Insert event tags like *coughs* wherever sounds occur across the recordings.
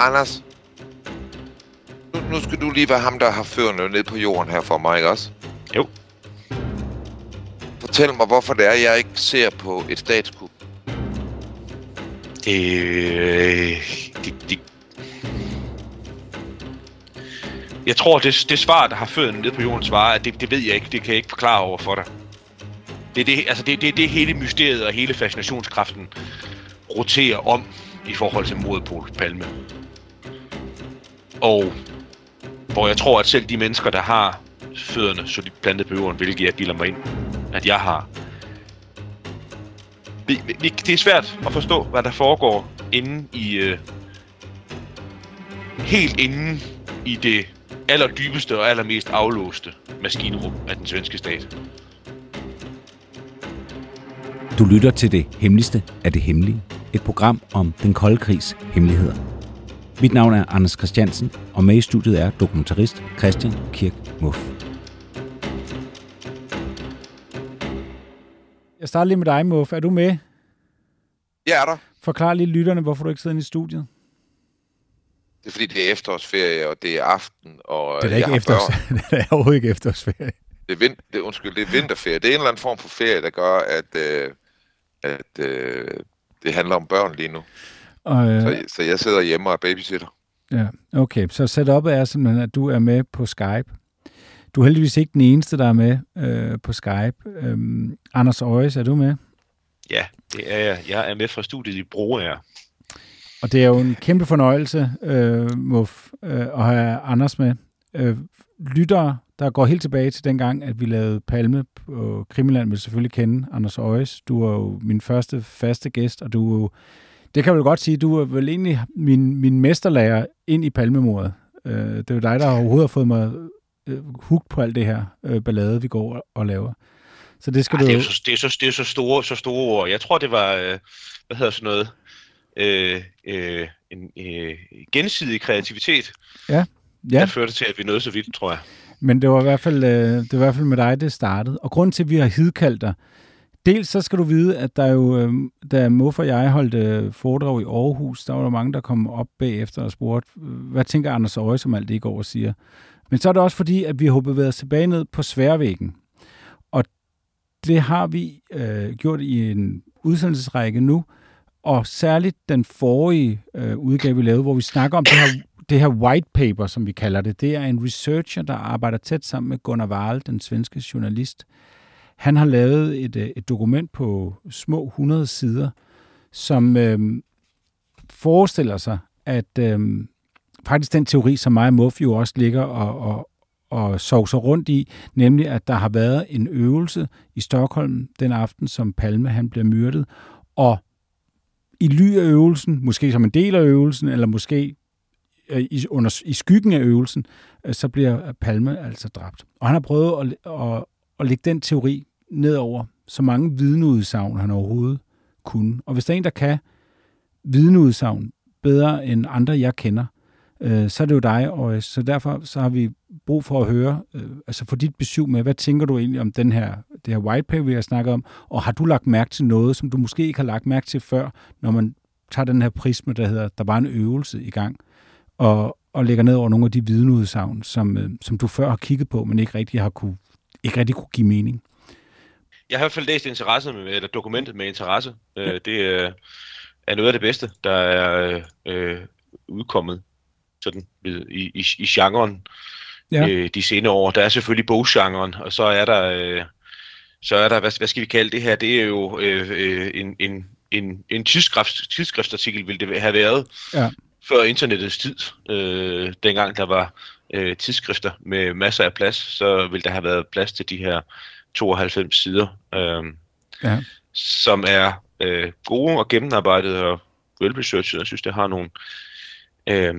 Anders, nu, nu skal du lige være ham, der har førende ned på jorden her for mig, ikke også? Jo. Fortæl mig, hvorfor det er, jeg ikke ser på et statskup. Det, øh, det, det, jeg tror, det, det svar, der har ført ned på jorden, svarer, at det, det ved jeg ikke. Det kan jeg ikke forklare over for dig. Det er det, altså det, det, det hele mysteriet og hele fascinationskraften roterer om i forhold til på Palme. Og hvor jeg tror, at selv de mennesker, der har fødderne så de plantet på jorden, hvilket jeg bilder mig ind, at jeg har. Vi- vi- Det er svært at forstå, hvad der foregår inde i... Øh, helt inde i det allerdybeste og allermest aflåste maskinrum af den svenske stat. Du lytter til det hemmeligste af det hemmelige. Et program om den kolde krigs hemmeligheder. Mit navn er Anders Christiansen, og med i studiet er dokumentarist Christian Kirk Muff. Jeg starter lige med dig, Muff. Er du med? Jeg er der. Forklar lige lytterne, hvorfor du ikke sidder inde i studiet. Det er fordi, det er efterårsferie, og det er aften, og Det er ikke har efter børn. *laughs* det er overhovedet ikke efterårsferie. Det er, vin- det, er- undskyld, det er vinterferie. Det er en eller anden form for ferie, der gør, at, øh, at øh, det handler om børn lige nu. Og, øh, Så, så jeg sidder hjemme og er babysitter. ja, okay, så setupet er simpelthen, at du er med på Skype. Du er heldigvis ikke den eneste, der er med øh, på Skype. Øhm, Anders Øjes, er du med? Ja, det er jeg. Jeg er med fra studiet i Broager. Og det er jo en kæmpe fornøjelse, øh, Muff, øh, at have Anders med. Øh, lyttere, der går helt tilbage til dengang, at vi lavede Palme på Krimiland, vil selvfølgelig kende Anders Øjes. Du er jo min første faste gæst, og du er jo, det kan jeg vel godt sige, du er vel egentlig min, min mesterlærer ind i palmemordet. Øh, det er jo dig, der overhovedet har fået mig øh, hooked på alt det her øh, ballade, vi går og laver. Så det skal Ej, du det er jo... så, det er så, det er så, store, så store ord. Jeg tror, det var, øh, hvad hedder sådan noget, øh, øh, en øh, gensidig kreativitet, Ja, der førte til, at vi nåede så vidt, tror jeg. Men det var i hvert fald, øh, det var i hvert fald med dig, det startede. Og grunden til, at vi har hidkaldt dig, dels så skal du vide, at der jo, øhm, da Muff og jeg holdt øh, foredrag i Aarhus, der var der mange, der kom op bagefter og spurgte, øh, hvad tænker Anders Øje, som alt det i går og siger. Men så er det også fordi, at vi har bevæget os tilbage ned på sværvæggen. Og det har vi øh, gjort i en udsendelsesrække nu, og særligt den forrige øh, udgave, vi lavede, hvor vi snakker om det her, det her white paper, som vi kalder det. Det er en researcher, der arbejder tæt sammen med Gunnar Wahl, den svenske journalist. Han har lavet et, øh, et dokument på små 100 sider, som øh, forestiller sig, at øh, faktisk den teori, som mig og Muff jo også ligger og, og, og sovser rundt i, nemlig at der har været en øvelse i Stockholm den aften, som Palme han bliver myrdet, og i ly af øvelsen, måske som en del af øvelsen, eller måske øh, i, under, i skyggen af øvelsen, øh, så bliver Palme altså dræbt. Og han har prøvet at, at, at lægge den teori nedover så mange vidneudsagn, han overhovedet kunne. Og hvis der er en, der kan vidneudsagn bedre end andre, jeg kender, øh, så er det jo dig, og øh, så derfor så har vi brug for at høre, øh, altså få dit besøg med, hvad tænker du egentlig om den her, det her white paper, vi har snakket om, og har du lagt mærke til noget, som du måske ikke har lagt mærke til før, når man tager den her prisme, der hedder, der var en øvelse i gang, og, og lægger ned over nogle af de vidneudsagn, som, øh, som du før har kigget på, men ikke rigtig har kunne, ikke rigtig kunne give mening. Jeg har i hvert fald læst interesse med, eller dokumentet med interesse. Ja. Øh, det øh, er noget af det bedste, der er øh, udkommet sådan, i, i, i genren Ja. øh, de senere år. Der er selvfølgelig boggenren, og så er der, øh, så er der hvad, hvad skal vi kalde det her? Det er jo øh, øh, en, en, en, en tidsskrift, tidsskriftsartikel, ville det have været, Ja. før internettets tid. Øh, dengang der var øh, tidsskrifter med masser af plads, så ville der have været plads til de her 92 sider. Øh, Ja. som er øh, gode og gennemarbejdede og velresearchet. Jeg synes, det har nogle, øh,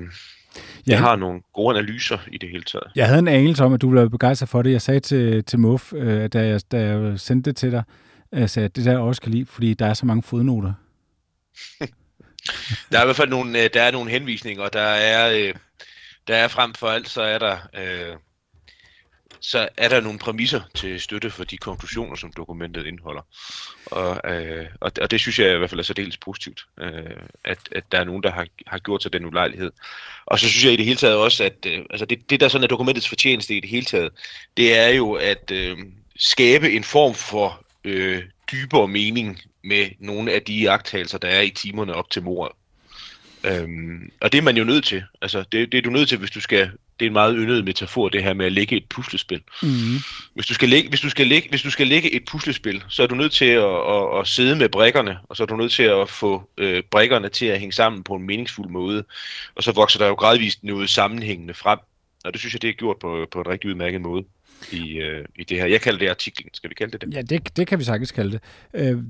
det har nogle gode analyser i det hele taget. Jeg havde en anelse om, at du ville være begejstret for det. Jeg sagde til, til Muff, øh, da, jeg, da jeg sendte det til dig, jeg sagde, at det der jeg også kan lide, fordi der er så mange fodnoter. *laughs* Der er i hvert fald nogle, øh, der er nogle henvisninger, og der er, øh, der er frem for alt, så er der, øh, så er der nogle præmisser til støtte for de konklusioner, som dokumentet indeholder. Og, øh, og, og det synes jeg i hvert fald er særdeles positivt, øh, at, at der er nogen, der har, har gjort sig den ulejlighed. Og så synes jeg i det hele taget også, at øh, altså det, det, der sådan er dokumentets fortjeneste i det hele taget, det er jo at øh, skabe en form for øh, dybere mening med nogle af de jagttagelser, der er i timerne op til mordet. Øhm, og det er man jo nødt til. Altså, det, det er du nødt til, hvis du skal... Det er en meget yndet metafor, det her med at lægge et puslespil. Mm. Hvis du skal lægge, hvis du skal lægge, hvis du skal lægge et puslespil, så er du nødt til at, at, at sidde med brikkerne, og så er du nødt til at få øh, brikkerne til at hænge sammen på en meningsfuld måde. Og så vokser der jo gradvist noget sammenhængende frem. Og det synes jeg, det er gjort på, på en rigtig udmærket måde i, øh, i det her. Jeg kalder det artiklen. Skal vi kalde det det? Ja, det, det kan vi sagtens kalde det. Øh,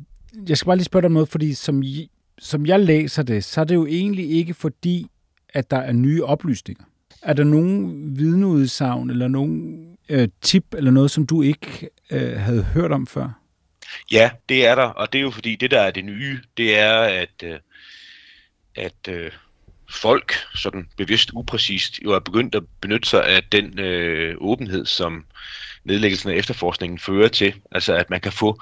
jeg skal bare lige spørge dig om noget, fordi som, I, som jeg læser det, så er det jo egentlig ikke fordi, at der er nye oplysninger. Er der nogen vidneudsagn eller nogen øh, tip eller noget, som du ikke øh, havde hørt om før? Ja, det er der, og det er jo fordi, det der er det nye, det er, at, øh, at øh, folk, sådan bevidst upræcist, jo er begyndt at benytte sig af den øh, åbenhed, som nedlæggelsen af efterforskningen fører til. Altså, at man kan få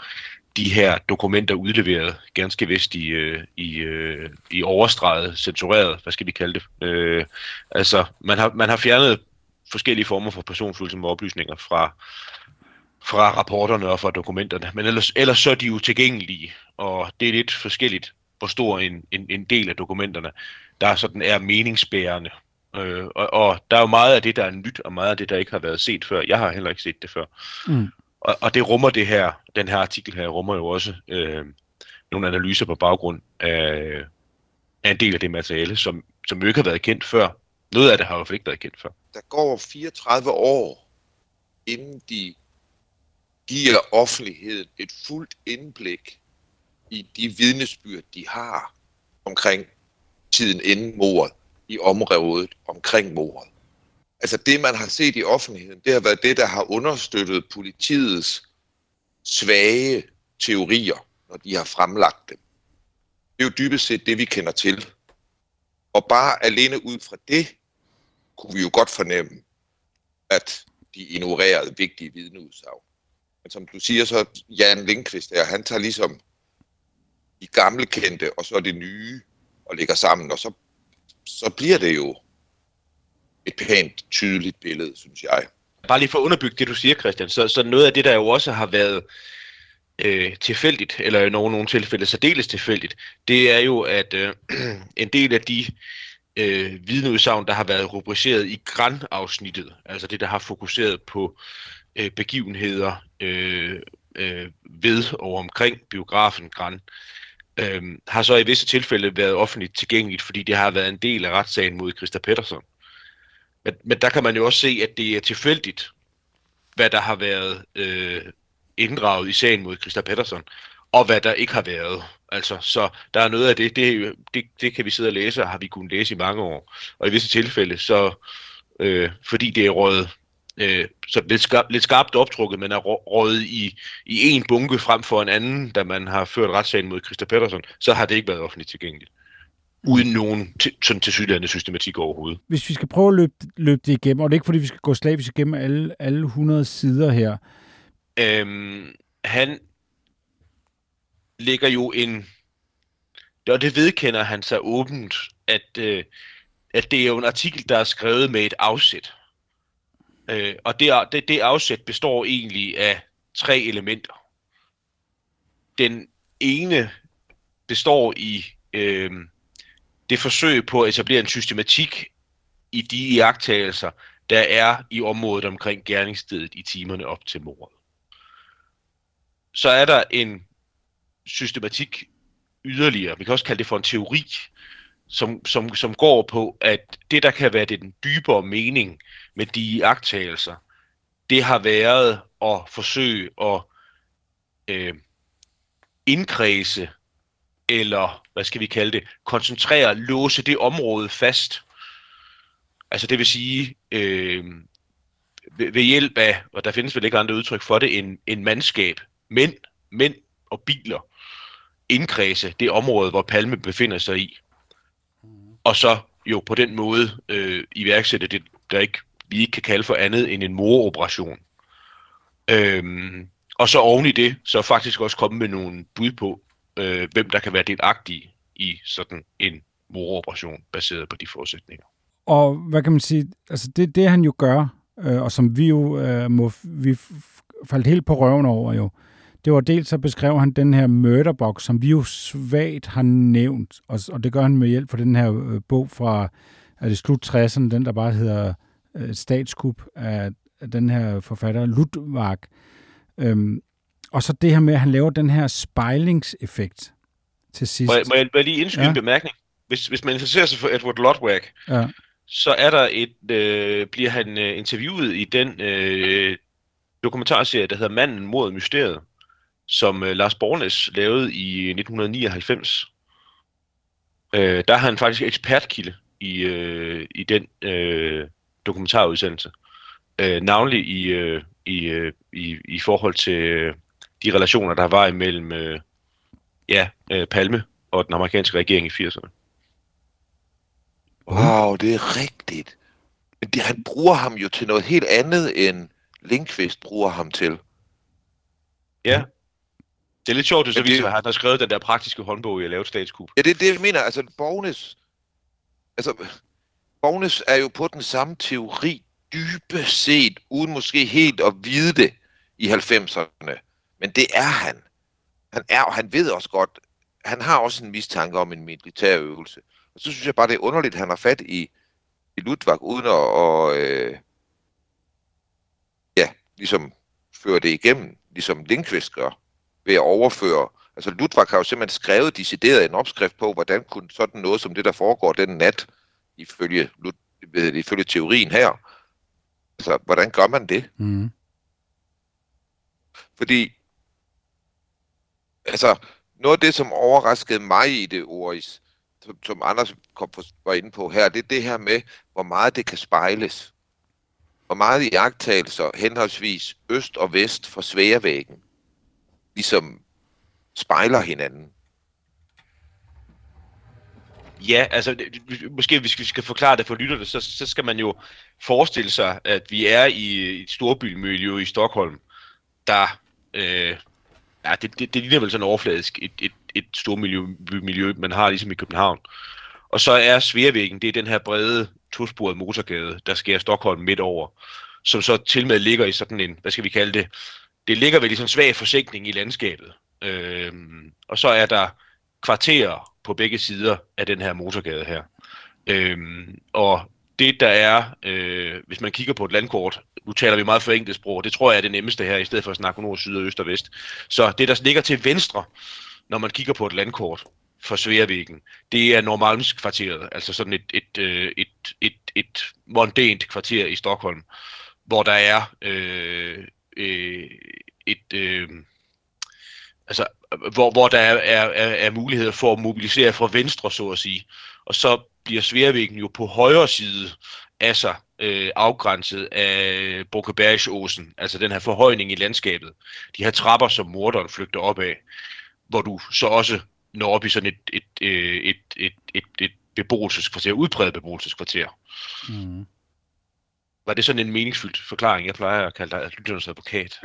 de her dokumenter udleveret ganske vist i, øh, i, øh, i overstreget, censureret, hvad skal vi kalde det. Øh, altså, man har, man har fjernet forskellige former for personfølsomme oplysninger fra, fra rapporterne og fra dokumenterne, men ellers, ellers så er de jo tilgængelige, og det er lidt forskelligt, hvor stor en, en, en del af dokumenterne, der sådan er meningsbærende. Øh, og, og der er jo meget af det, der er nyt, og meget af det, der ikke har været set før. Jeg har heller ikke set det før. Mm. Og, og det rummer det her, den her artikel her, rummer jo også øh, nogle analyser på baggrund af, af en del af det materiale, som, som jo ikke har været kendt før. Noget af det har jo ikke været kendt før. Der går 34 år, inden de giver offentligheden et fuldt indblik i de vidnesbyrd, de har omkring tiden inden mordet, i området omkring mordet. Altså det, man har set i offentligheden, det har været det, der har understøttet politiets svage teorier, når de har fremlagt dem. Det er jo dybest set det, vi kender til. Og bare alene ud fra det, kunne vi jo godt fornemme, at de ignorerede vigtige vidneudsagn. Men som du siger, så Jan Lindqvist der, han tager ligesom de gamle kendte, og så det nye, og lægger sammen, og så, så bliver det jo et pænt, tydeligt billede, synes jeg. Bare lige for at underbygge det, du siger, Christian, så, så noget af det, der jo også har været øh, tilfældigt, eller i nogle, nogle tilfælde særdeles tilfældigt, det er jo, at øh, *clears throat* en del af de øh, vidneudsagn, der har været rubriceret i grænafsnittet, altså det, der har fokuseret på øh, begivenheder øh, øh, ved og omkring biografen Gran, øh, har så i visse tilfælde været offentligt tilgængeligt, fordi det har været en del af retssagen mod Christa Pettersson. Men, men der kan man jo også se, at det er tilfældigt, hvad der har været øh, inddraget i sagen mod Christa Pettersson, og hvad der ikke har været. Altså, så der er noget af det, det, det, det kan vi sidde og læse, og har vi kunnet læse i mange år. Og i visse tilfælde, så øh, fordi det er røget øh, så lidt, skarp, lidt skarpt optrukket, men er røget i, i en bunke frem for en anden, da man har ført retssagen mod Christa Pettersson, så har det ikke været offentligt tilgængeligt. Uden nogen til, sådan tilsyneladende systematik overhovedet. Hvis vi skal prøve at løbe, løbe det igennem, og det er ikke fordi, vi skal gå slavisk igennem alle, alle 100 sider her. Øhm, han lægger jo en, og det vedkender han sig åbent, at, øh, at det er jo en artikel, der er skrevet med et afsæt. Øh, og det, det, det afsæt består egentlig af tre elementer. Den ene består i øh, det forsøg på at etablere en systematik i de iagttagelser, der er i området omkring gerningsstedet i timerne op til mordet. Så er der en systematik yderligere, vi kan også kalde det for en teori, som, som, som går på, at det, der kan være det den dybere mening med de iagttagelser, det har været at forsøge at øh, indkredse, eller hvad skal vi kalde det, koncentrere, låse det område fast. Altså det vil sige, øh, ved, ved hjælp af, og der findes vel ikke andre udtryk for det, en, en mandskab, mænd, mænd og biler, indkredse det område, hvor Palme befinder sig i. Og så jo på den måde øh, iværksætte det, der ikke, vi ikke kan kalde for andet end en moroperation. Øhm, og så oven i det, så faktisk også komme med nogle bud på, øh, hvem der kan være delagtige i sådan en moroperation, baseret på de forudsætninger. Og hvad kan man sige, altså det, det han jo gør, øh, og som vi jo øh, må, vi faldt helt på røven over jo, det var dels så beskrev han den her murderbox, som vi jo svagt har nævnt, og, og det gør han med hjælp fra den her øh, bog fra er det slut 60'erne, den der bare hedder øh, Statskup af, af den her forfatter Ludwig. Øhm, og så det her med, at han laver den her spejlingseffekt til sidst. Må jeg, må jeg, må jeg lige indskyde ja. en bemærkning? Hvis, hvis man interesserer sig for Edward Ludwig, ja. så er der et, øh, bliver han øh, interviewet i den øh, dokumentarserie, der hedder Manden mod Mysteriet, som øh, Lars Bornes lavede i 1999. Øh, der har han faktisk ekspertkilde i, øh, i den øh, dokumentarudsendelse. Øh, navnlig i, øh, i, øh, i, i forhold til øh, de relationer, der var imellem øh, ja, øh, Palme og den amerikanske regering i 80'erne. Wow, det er rigtigt. Men det, han bruger ham jo til noget helt andet, end Linkvist bruger ham til. Ja. Det er lidt sjovt, at så viser, at han har skrevet den der praktiske håndbog i at lave et statskup. Ja, det er det, jeg mener. Altså, Bornes... Altså, Bornes er jo på den samme teori dybest set, uden måske helt at vide det i 90'erne. Men det er han. Han er, og han ved også godt, han har også en mistanke om en militærøvelse. Og så synes jeg bare, det er underligt, at han har fat i, i Ludvig, uden at, og, øh, ja, ligesom føre det igennem, ligesom Lindqvist gør, ved at overføre. Altså Ludvig har jo simpelthen skrevet decideret en opskrift på, hvordan kunne sådan noget som det, der foregår den nat, ifølge, ifølge teorien her, altså hvordan gør man det? Mm. Fordi, altså, noget af det, som overraskede mig i det, Oris, som, som Anders kom på, var inde på her, det er det her med, hvor meget det kan spejles. Hvor meget i jagttagelser henholdsvis øst og vest for sværevæggen ligesom spejler hinanden. Ja, altså måske hvis vi skal forklare det for lytterne, så, så skal man jo forestille sig, at vi er i et storbymiljø i Stockholm, der øh, ja, det, det, det ligner vel sådan overfladisk et, et, et stort miljø, miljø, man har ligesom i København. Og så er Sværvæggen, det er den her brede tosporede motorgade, der skærer Stockholm midt over, som så til med ligger i sådan en, hvad skal vi kalde det, det ligger vel i sådan en svag forsikring i landskabet. Øhm, og så er der kvarterer på begge sider af den her motorgade her. Øhm, og det der er, øh, hvis man kigger på et landkort, nu taler vi meget forenklet sprog, det tror jeg er det nemmeste her, i stedet for at snakke nord, syd, og øst og vest. Så det, der ligger til venstre, når man kigger på et landkort for Sværvæggen, det er Normalmskvarteret, altså sådan et, et, et, et, et, et mondænt kvarter i Stockholm, hvor der er øh, øh, et... Øh, altså, hvor, hvor der er, er, er muligheder for at mobilisere fra venstre, så at sige. Og så bliver Sværvæggen jo på højre side af sig øh, afgrænset af Brokkebergsåsen, altså den her forhøjning i landskabet. De her trapper, som morderen flygter op af, hvor du så også når op i sådan et, et, et, øh, et, et, et, et beboelseskvarter, udpræget beboelseskvarter. Mm. Var det sådan en meningsfyldt forklaring? Jeg plejer at kalde dig lytternes advokat.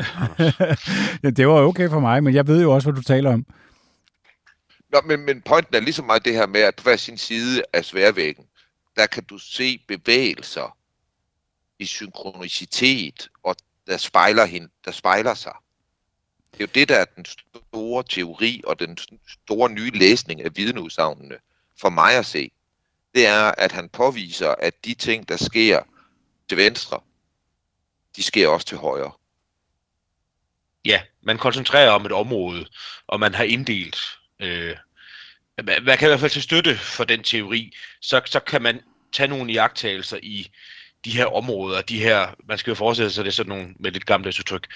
*laughs* ja, det var okay for mig, men jeg ved jo også, hvad du taler om. Nå, men, men pointen er lige så meget det her med, at på hver sin side af sværvæggen, der kan du se bevægelser i synkronicitet, og der spejler, hende, der spejler sig. Det er jo det, der er den store teori og den store nye læsning af vidneudsagnene for mig at se. Det er, at han påviser, at de ting, der sker til venstre, de sker også til højre. Ja, man koncentrerer om et område, og man har inddelt. Øh, man kan i hvert fald til støtte for den teori, så, så kan man tage nogle iagttagelser i de her områder, de her, man skal jo forestille sig, det er sådan nogle, med lidt gamle udtryk,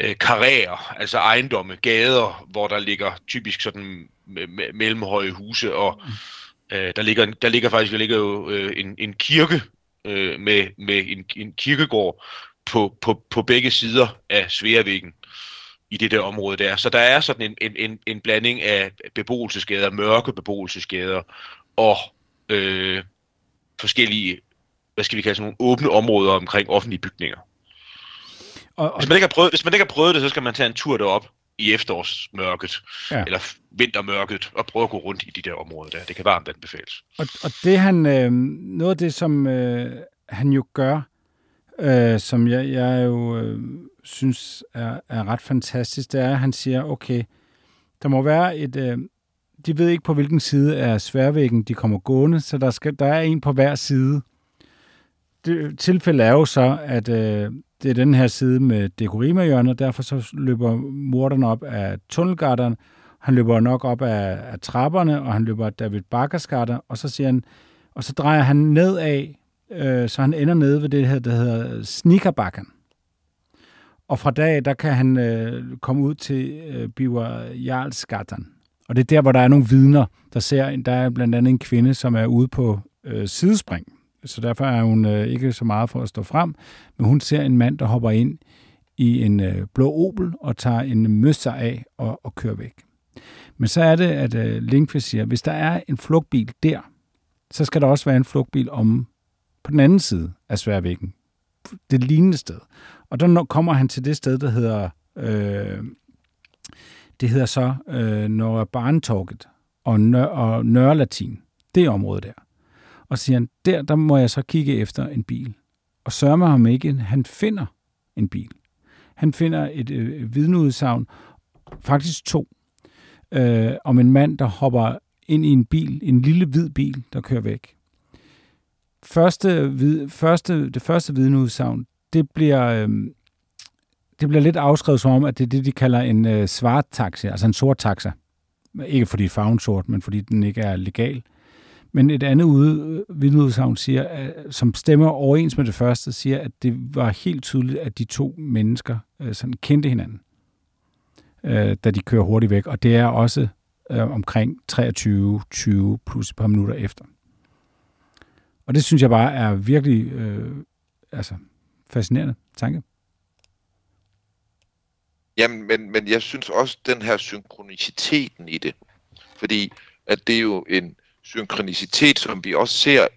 øh, karrierer, altså ejendomme, gader, hvor der ligger typisk sådan me- mellemhøje huse, og øh, der, ligger, der ligger faktisk der ligger jo øh, en, en kirke øh, med, med en, en kirkegård på, på, på begge sider af Sveavæggen i det der område der. Så der er sådan en, en, en, en blanding af beboelsesgader, mørke beboelsesgader og øh, forskellige, hvad skal vi kalde sådan nogle åbne områder omkring offentlige bygninger. Og, og, Hvis man, ikke har prøvet, hvis man ikke har prøvet det, så skal man tage en tur derop i efterårsmørket, Ja. eller vintermørket, og prøve at gå rundt i de der områder der. Det kan varmt anbefales. og, og det han, øh, noget af det, som øh, han jo gør, øh, som jeg, jeg jo øh, synes er, er ret fantastisk, det er, at han siger, okay, der må være et... Øh, de ved ikke, på hvilken side af sværvæggen de kommer gående, så der, skal, der er en på hver side. Det tilfælde er jo så, at øh, det er den her side med dekorima derfor så løber morderen op af tunnelgatteren, han løber nok op af, af trapperne, og han løber David Bakkers gatter, og så siger han, og så drejer han nedad, øh, så han ender nede ved det her, der hedder Sneakerbakken. Og fra dag der kan han øh, komme ud til øh, Biver Jarlsgatan. Og det er der, hvor der er nogle vidner, der ser, der er blandt andet en kvinde, som er ude på øh, sidespring. Så derfor er hun øh, ikke så meget for at stå frem, men hun ser en mand, der hopper ind i en øh, blå Opel og tager en møsser af og, og kører væk. Men så er det, at øh, Linkvist siger, hvis der er en flugtbil der, så skal der også være en flugtbil om på den anden side af Sværvæggen. Det lignende sted. Og der kommer han til det sted, der hedder, øh, det hedder så øh, Norra Barntorget og, Nør- og Nørrelatin. Det område der. Og siger han, der, der må jeg så kigge efter en bil. Og sørger mig ham ikke, han finder en bil. Han finder et øh, vidneudsagn, faktisk to, øh, om en mand, der hopper ind i en bil, en lille hvid bil, der kører væk. Første, vid, første, det første vidneudsagn, det bliver, øh, det bliver lidt afskrevet som om, at det er det, de kalder en øh, svart taxa, altså en sort taxa. Ikke fordi farven sort, men fordi den ikke er legal. Men et andet ude, øh, vidneudsagn siger, at, som stemmer overens med det første, siger, at det var helt tydeligt, at de to mennesker øh, sådan kendte hinanden, øh, da de kører hurtigt væk. Og det er også øh, omkring 23-20 plus et par minutter efter. Og det synes jeg bare er virkelig øh, altså, fascinerende tanke. Jamen, men, men jeg synes også, den her synkroniciteten i det, fordi at det er jo en synkronicitet, som vi også ser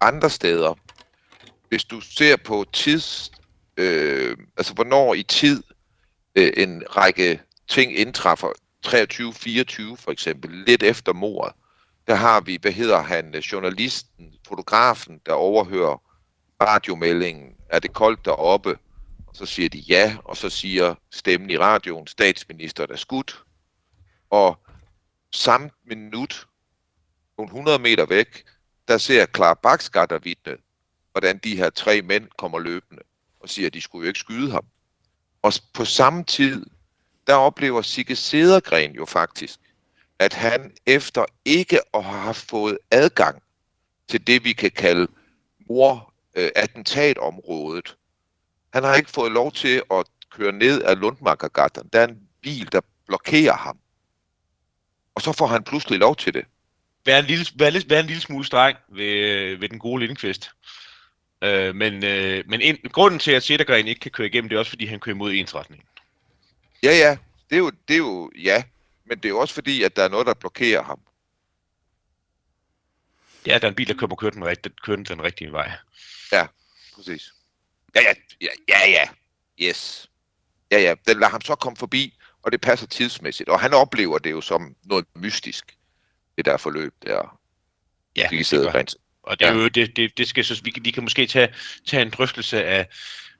andre steder. Hvis du ser på tids, øh, altså hvornår i tid øh, en række ting indtræffer, 23-24 for eksempel, lidt efter mordet, der har vi, hvad hedder han, journalisten, fotografen, der overhører radiomeldingen, er det koldt deroppe? Og så siger de ja, og så siger stemmen i radioen, statsminister er skudt. Og samme minut, nogle 100 meter væk, der ser Clara Baksgatter vidne, hvordan de her tre mænd kommer løbende og siger, at de skulle jo ikke skyde ham. Og på samme tid, der oplever Sigge Sedergren jo faktisk, at han efter ikke at have fået adgang til det, vi kan kalde mor mor-attentatområdet, han har ikke fået lov til at køre ned af Lundmarkergatteren. Der er en bil, der blokerer ham. Og så får han pludselig lov til det. Vær en lille, vær, vær en lille smule streng ved, ved den gode Lindqvist. Øh, men øh, men en, grunden til, at Sættergren ikke kan køre igennem, det er også, fordi han kører imod ensretningen. Ja, ja, det er jo, det er jo ja. Men det er jo også fordi, at der er noget, der blokerer ham. Ja, der er en bil, der kører, kører, den, kører den den rigtige vej. Præcis. Ja, ja, ja, ja, ja. Yes. Ja, ja, den lader ham så komme forbi, og det passer tidsmæssigt. Og han oplever det jo som noget mystisk, det der forløb der. Ja, De det gør han. Og det, er Ja. jo, det, det, det skal så, vi, kan- vi kan måske tage, tage en drøftelse af,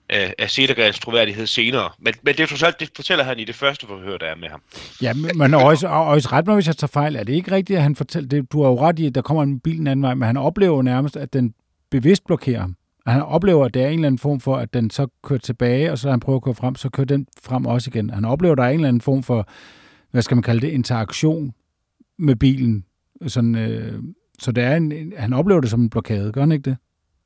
af, af Sættergrens troværdighed senere. Men, men det, er trods alt, det fortæller han i det første forhør, der er med ham. Ja, men *laughs* også, også ret mig, hvis jeg tager fejl. Er det ikke rigtigt, at han fortæller det? Du har jo ret i, at der kommer en bil den anden vej, men han oplever nærmest, at den bevidst blokerer ham. Og han oplever, at det er en eller anden form for, at den så kører tilbage, og så han prøver at køre frem, så kører den frem også igen. Han oplever, at der er en eller anden form for, hvad skal man kalde det, interaktion med bilen. Sådan, øh, så det er en, han oplever det som en blokade, gør han ikke det?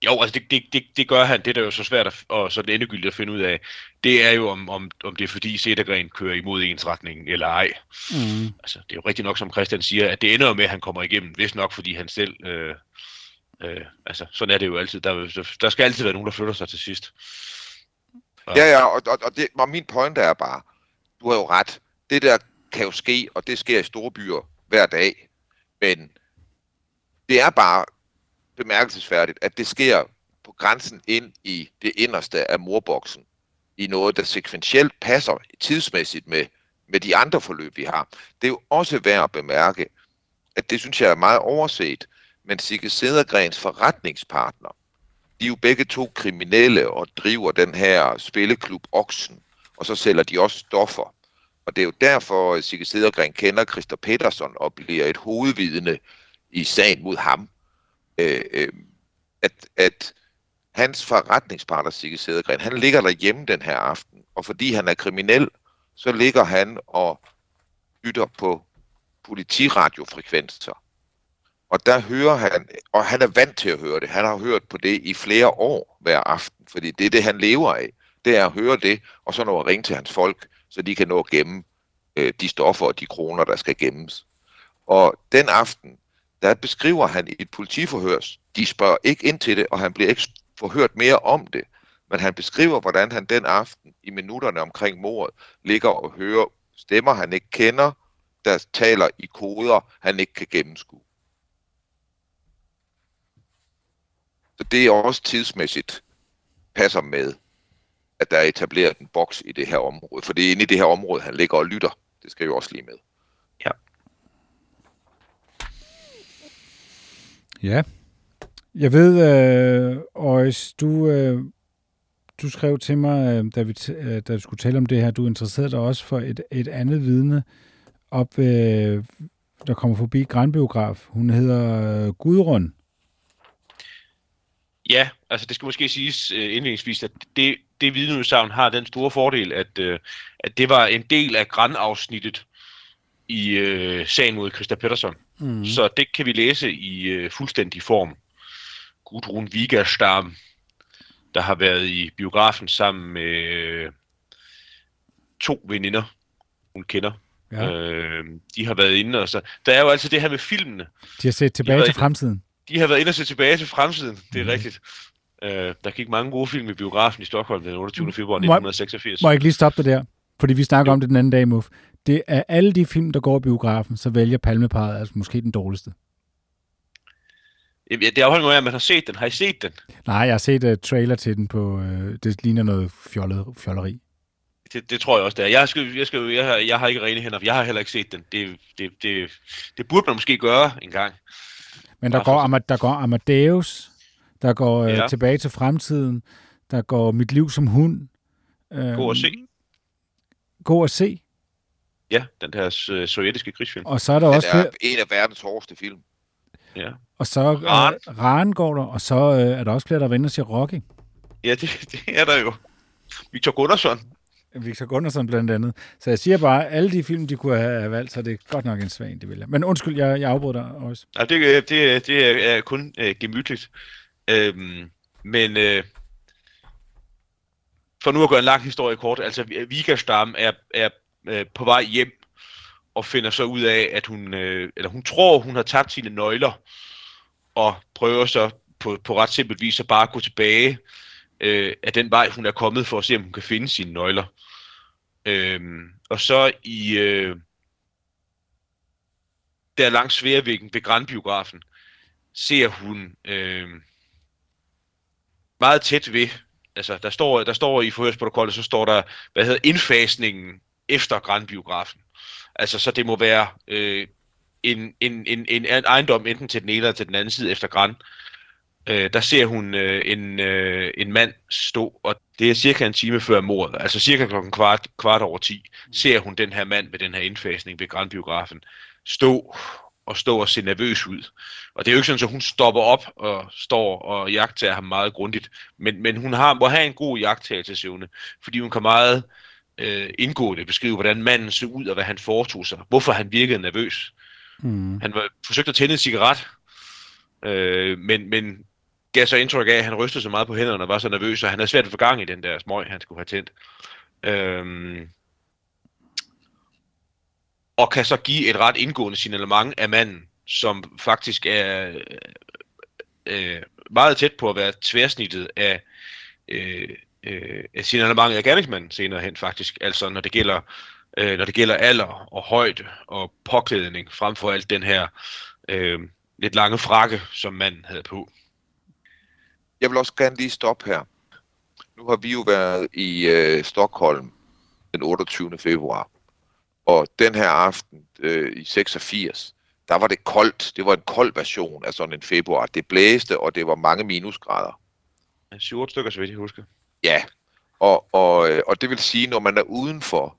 Jo, altså det, det, det, det gør han. Det der er jo så svært at, og så endegyldigt at finde ud af, det er jo om, om, om det er fordi Sættergren kører imod ensretningen eller ej. Mm. Altså det er jo rigtigt nok, som Christian siger, at det ender med, at han kommer igennem, hvis nok fordi han selv... Øh, øh, altså sådan er det jo altid. Der, der skal altid være nogen, der flytter sig til sidst. Og... Ja, ja, og, og, og, det, og min pointe er bare, du har jo ret. Det der kan jo ske, og det sker i store byer hver dag. Men det er bare bemærkelsesværdigt, at det sker på grænsen ind i det inderste af morboksen, i noget, der sekventielt passer tidsmæssigt med, med de andre forløb, vi har. Det er jo også værd at bemærke, at det synes jeg er meget overset, men Sigge Sedergrens forretningspartner, de er jo begge to kriminelle og driver den her spilleklub Oksen, og så sælger de også stoffer. Og det er jo derfor, at Sigge Sedergren kender Christer Petersen og bliver et hovedvidne i sagen mod ham øh, øh, at, at hans forretningspartner, Sigge Sedergren, han ligger derhjemme den her aften, og fordi han er kriminel, så ligger han og lytter på politiradiofrekvenser. Og der hører han, og han er vant til at høre det, han har hørt på det i flere år hver aften, fordi det er det, han lever af. Det er at høre det, og så nå at ringe til hans folk, så de kan nå at gemme øh, de stoffer og de kroner, der skal gemmes. Og den aften, der beskriver han et politiforhør, de spørger ikke ind til det, og han bliver ikke forhørt mere om det, men han beskriver, hvordan han den aften i minutterne omkring mordet ligger og hører stemmer, han ikke kender, der taler i koder, han ikke kan gennemskue. Så det er også tidsmæssigt passer med, at der er etableret en boks i det her område. For det er inde i det her område, han ligger og lytter. Det skal jo også lige med. Ja. Jeg ved, øh, Øjs, du, øh, du skrev til mig, øh, da, vi øh, da vi skulle tale om det her, du interesserede dig også for et, et andet vidne op, øh, der kommer forbi Grænbiograf. Hun hedder øh, Gudrun. Ja, altså det skal måske siges øh, indledningsvis, at det, det vidneudsagn har den store fordel, at, øh, at det var en del af grænafsnittet i øh, sagen mod Christa Pettersson. Mm. Så det kan vi læse i øh, fuldstændig form. Gudrun Vigerstam, der har været i biografen sammen med øh, to veninder, hun kender. Ja. Øh, de har været inde, og så... Der er jo altid det her med filmene. De har set tilbage de til fremtiden. De har været inde og set tilbage til fremtiden, det er mm. rigtigt. Øh, der gik mange gode film i biografen i Stockholm den 28. februar 1986. Må jeg ikke lige stoppe det der? Fordi vi snakker jo. om det den anden dag, Muff det er alle de film, der går i biografen, så vælger Palmeparet altså måske den dårligste. Ja, det afhænger af, at man har set den. Har I set den? Nej, jeg har set uh, trailer til den på... Uh, det ligner noget fjollet, fjolleri. Det, det tror jeg også, det er. Jeg, skal, jeg, skal, jeg, har, jeg har ikke rene hænder, jeg har heller ikke set den. Det, det, det, det burde man måske gøre en gang. Men der går, Am- der går Amadeus, der går uh, ja. Tilbage til fremtiden, der går Mit liv som hund. God at se. God at se. Ja, den her øh, sovjetiske krigsfilm. Og så er der den også... er en af verdens hårdeste film. Ja. Og så Ran. Uh, Ran går der, og så uh, er der også flere, der vender sig Rocky. Ja, det, *laughs* det er der jo. Victor Gunnarsson. Victor Gunnarsson blandt andet. Så jeg siger bare, at alle de film, de kunne have valgt, så det er godt nok en svag, det vil jeg. Men undskyld, jeg, jeg afbryder dig også. Ja, det, øh, det, øh, det er kun uh, gemytligt. Øhm, men øh, for nu at gøre en lang historie kort, altså Vigastam er, er øh, på vej hjem og finder så ud af, at hun, øh, eller hun tror, hun har tabt sine nøgler, og prøver så på, på ret simpelt vis at bare gå tilbage øh, af den vej, hun er kommet for at se, om hun kan finde sine nøgler. Øhm, og så i øh, der langs Sværvæggen ved Grandbiografen, ser hun øh, meget tæt ved, altså der står, der står i forhørsprotokollet, så står der, hvad hedder indfasningen efter Grandbiografen. Altså, så det må være øh, en, en, en, en ejendom enten til den ene eller til den anden side efter Grand. Øh, der ser hun øh, en, øh, en mand stå, og det er cirka en time før mordet, altså cirka klokken kvart, kvart over 10, ser hun den her mand med den her indfasning ved Grandbiografen stå og stå og se nervøs ud. Og det er jo ikke sådan, at hun stopper op og står og jagter ham meget grundigt, men, men hun har, må have en god jagttagelsesevne, fordi hun kan meget øh, indgående beskrive, hvordan manden så ud og hvad han foretog sig. Hvorfor han virkede nervøs. Mm. Han var, forsøgte at tænde en cigaret, øh, men, men gav så indtryk af, at han rystede så meget på hænderne og var så nervøs, og han havde svært at få gang i den der smøg, han skulle have tændt. Øhm, og kan så give et ret indgående signalement af manden, som faktisk er øh, meget tæt på at være tværsnittet af, øh, øh, af signalementet af gerningsmanden senere hen faktisk. Altså når det gælder øh, når det gælder alder og højde og påklædning, frem for alt den her øh, lidt lange frakke, som manden havde på. Jeg vil også gerne lige stoppe her. Nu har vi jo været i øh, Stockholm den 28. februar, og den her aften øh, i 86, der var det koldt. Det var en kold version af sådan en februar. Det blæste, og det var mange minusgrader. 7 stykker, så vidt jeg husker. Ja, og, og, øh, og det vil sige, når man er udenfor,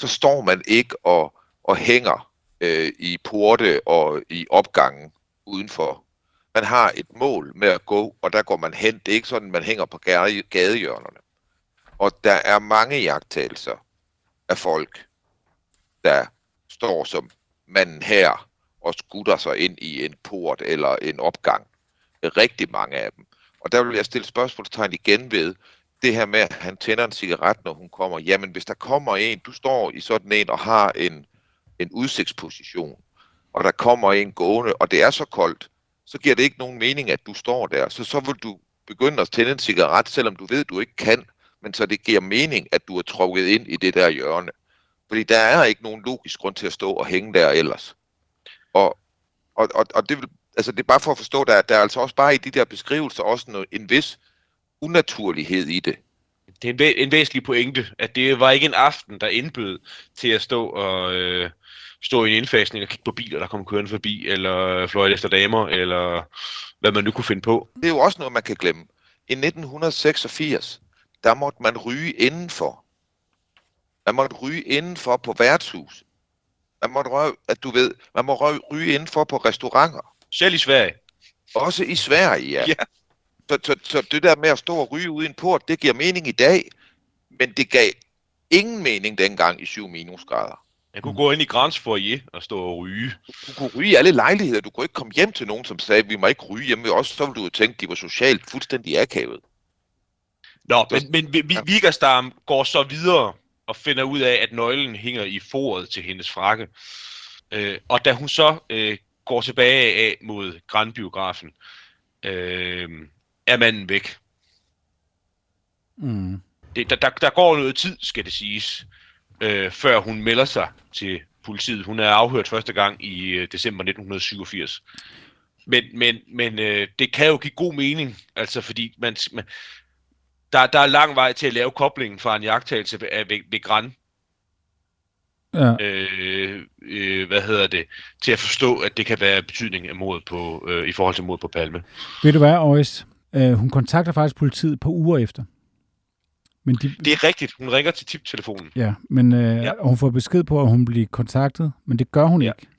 så står man ikke og, og hænger øh, i porte og i opgangen udenfor. Man har et mål med at gå, og der går man hen. Det er ikke sådan, man hænger på gadehjørnerne. Og der er mange jagttagelser af folk, der står som manden her og skutter sig ind i en port eller en opgang. Rigtig mange af dem. Og der vil jeg stille spørgsmålstegn igen ved, det her med, at han tænder en cigaret, når hun kommer. Jamen, hvis der kommer en, du står i sådan en og har en, en udsigtsposition, og der kommer en gående, og det er så koldt, så giver det ikke nogen mening, at du står der. Så så vil du begynde at tænde en cigaret, selvom du ved, at du ikke kan, men så det giver mening, at du er trukket ind i det der hjørne. Fordi der er ikke nogen logisk grund til at stå og hænge der ellers. Og, og, og, og det, vil, altså det er bare for at forstå, der, der er altså også bare i de der beskrivelser også noget, en vis unaturlighed i det. Det er en, væ- en væsentlig pointe, at det var ikke en aften, der indbød til at stå og øh, stå i en indfasning og kigge på biler, der kom kørende forbi, eller fløjte efter damer, eller hvad man nu kunne finde på. Det er jo også noget, man kan glemme. I 1986, der måtte man ryge indenfor. Man måtte ryge indenfor på værtshus. Man måtte røge, at du ved, man må røge, ryge indenfor på restauranter. Selv i Sverige. Også i Sverige, ja. Ja. Så, så, så det der med at stå og ryge ude i en port, det giver mening i dag, men det gav ingen mening dengang i 7 minusgrader. Jeg kunne gå ind i Grans Foyer og stå og ryge. Du kunne ryge i alle lejligheder. Du kunne ikke komme hjem til nogen, som sagde, vi må ikke ryge hjemme ved os. Så ville du jo tænke, de var socialt fuldstændig akavet. Nå, men, men vi- vi- Vigerstam går så videre og finder ud af, at nøglen hænger i foret til hendes frakke. Øh, og da hun så øh, går tilbage af mod Grandbiografen, øh, er manden væk. Mm. Det, der, der, der går noget tid, skal det siges, øh, før hun melder sig til politiet. Hun er afhørt første gang i øh, december 1987. Men, men, men øh, det kan jo give god mening, altså fordi man, man, der, der er lang vej til at lave koblingen fra en jagttagelse ved, af- ved, ved Gran, Ja. øh, øh, hvad hedder det, til at forstå, at det kan være betydning af mordet på, øh, i forhold til mordet på Palme. Ved du hvad, Øjs? Øh, hun kontakter faktisk politiet på uger efter. Men de, Det er rigtigt, hun ringer til tiptelefonen. Ja, men øh, Ja. ja. hun får besked på, at hun bliver kontaktet, men det gør hun Ja. ikke.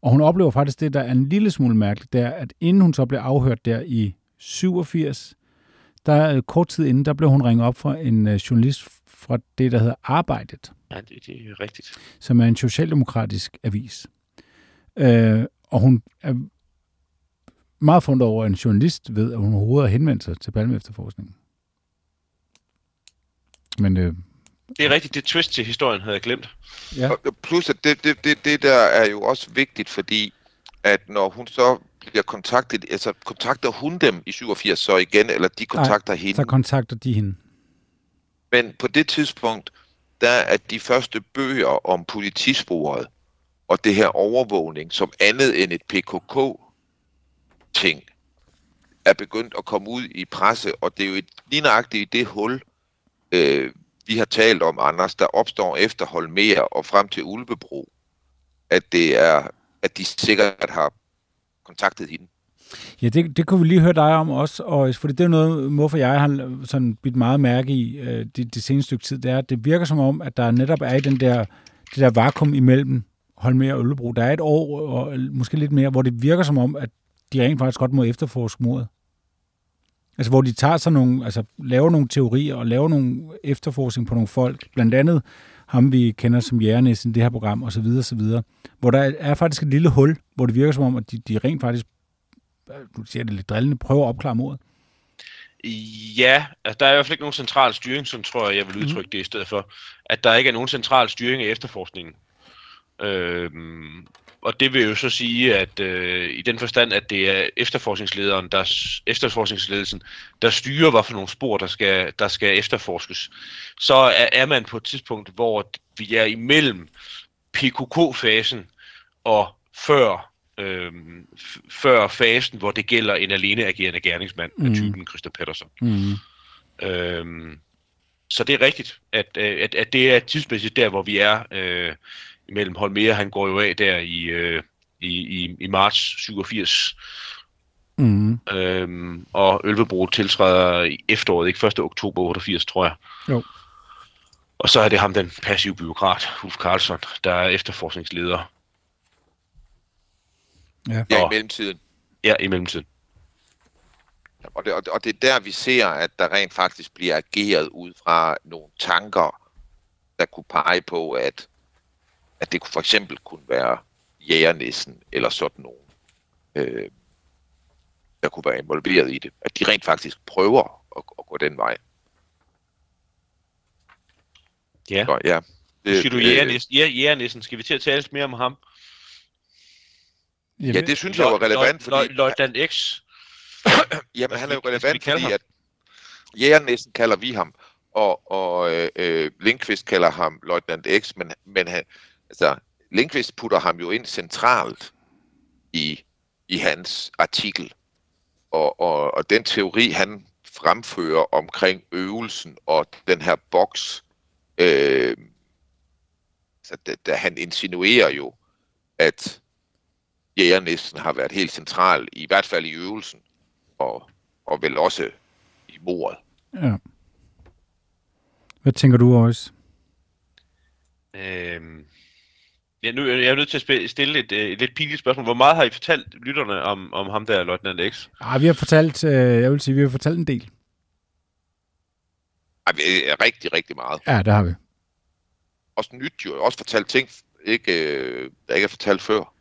Og hun oplever faktisk det, der er en lille smule mærkeligt, det er, at inden hun så blev afhørt der i 87, der øh, kort tid inden, der blev hun ringet op fra en øh, journalist fra det, der hedder Arbejdet, Ja, det, det er rigtigt. som er en socialdemokratisk avis. Øh, og hun er meget fundet over, at en journalist ved, at hun overhovedet har henvendt sig til Palme efterforskningen. Men øh, Det er rigtigt, det twist til historien havde jeg glemt. ja, Og plus, at det, det, det, det der er jo også vigtigt, fordi at når hun så bliver kontaktet, altså kontakter hun dem i 87 så igen, eller de kontakter hende. så kontakter de hende. Men på det tidspunkt, der er de første bøger om politisporet og det her overvågning som andet end et PKK-ting, er begyndt at komme ud i presse, og det er jo et, lige nøjagtigt i det hul, øh, vi har talt om, Anders, der opstår efter Holmer og frem til Ulvebro, at det er, at de sikkert har kontaktet hende. Ja, det, det kunne vi lige høre dig om også, og fordi det er noget, må for jeg har sådan bidt meget mærke i øh, det, det seneste stykke tid, det er, at det virker som om, at der netop er i den der, det der vakuum imellem Holmer og Ølbro. Der er et år, og måske lidt mere, hvor det virker som om, at de rent faktisk godt må efterforske mordet. Altså, hvor de tager sig nogle, altså, laver nogle teorier og laver nogle efterforskning på nogle folk. Blandt andet ham, vi kender som Jærnæs i det her program, osv. osv. Hvor der er faktisk et lille hul, hvor det virker som om, at de, de rent faktisk du siger det lidt drillende, prøve at opklare mordet? Ja, altså, der er i hvert fald ikke nogen central styring, som tror jeg, jeg vil udtrykke det i stedet for. At der ikke er nogen central styring af efterforskningen. Øhm, og det vil jo så sige, at øh, i den forstand, at det er efterforskningslederen, der efterforskningsledelsen, der styrer, hvad for nogle spor, der skal, der skal efterforskes, så er, er man på et tidspunkt, hvor vi er imellem PKK-fasen og før, øh, før fasen, hvor det gælder en alene agerende gerningsmand mm. af typen Christa Pettersson. Mm. Øhm, så det er rigtigt, at, at, at det er tidsmæssigt der, hvor vi er øh, mellem Holmere, han går jo af der i, øh, i, i, i marts 87. Mm. Øhm, og Ølvebro tiltræder i efteråret, ikke 1. oktober 88, tror jeg. Jo. Og så er det ham, den passive byråkrat, Ulf Karlsson, der er efterforskningsleder. Ja, ja i mellemtiden. Ja, i mellemtiden. Og det, og det er der, vi ser, at der rent faktisk bliver ageret ud fra nogle tanker, der kunne pege på, at at det for eksempel kunne være jægernissen eller sådan nogen, øh, der kunne være involveret i det. At de rent faktisk prøver at, at gå den vej. Ja. Så, ja. Det, Siger du øh, jægernissen? Ja, jægernissen. Skal vi til at tale mere om ham? Ja, det synes jeg var relevant, fordi... Løjtnant X. *coughs* Jamen, han er jo relevant, fordi at jægernissen kalder vi ham, og, og øh, øh Linkvist kalder ham Løjtnant X, men, men han, altså, Lindqvist putter ham jo ind centralt i, i hans artikel. Og, og, og den teori, han fremfører omkring øvelsen og den her boks, øh, så da, da han insinuerer jo, at jægernæsten har været helt central, i hvert fald i øvelsen, og, og vel også i mordet. Ja. Hvad tænker du, også? Øhm, Ja, nu jeg er nødt til at stille et, et lidt pinligt spørgsmål. Hvor meget har I fortalt lytterne om, om ham der, Løjtnant X? Ah, vi har fortalt, øh, jeg vil sige, vi har fortalt en del. Ej, rigtig, rigtig meget. Ja, det har vi. Også nyt jo. Også fortalt ting, ikke, øh, der ikke er fortalt før.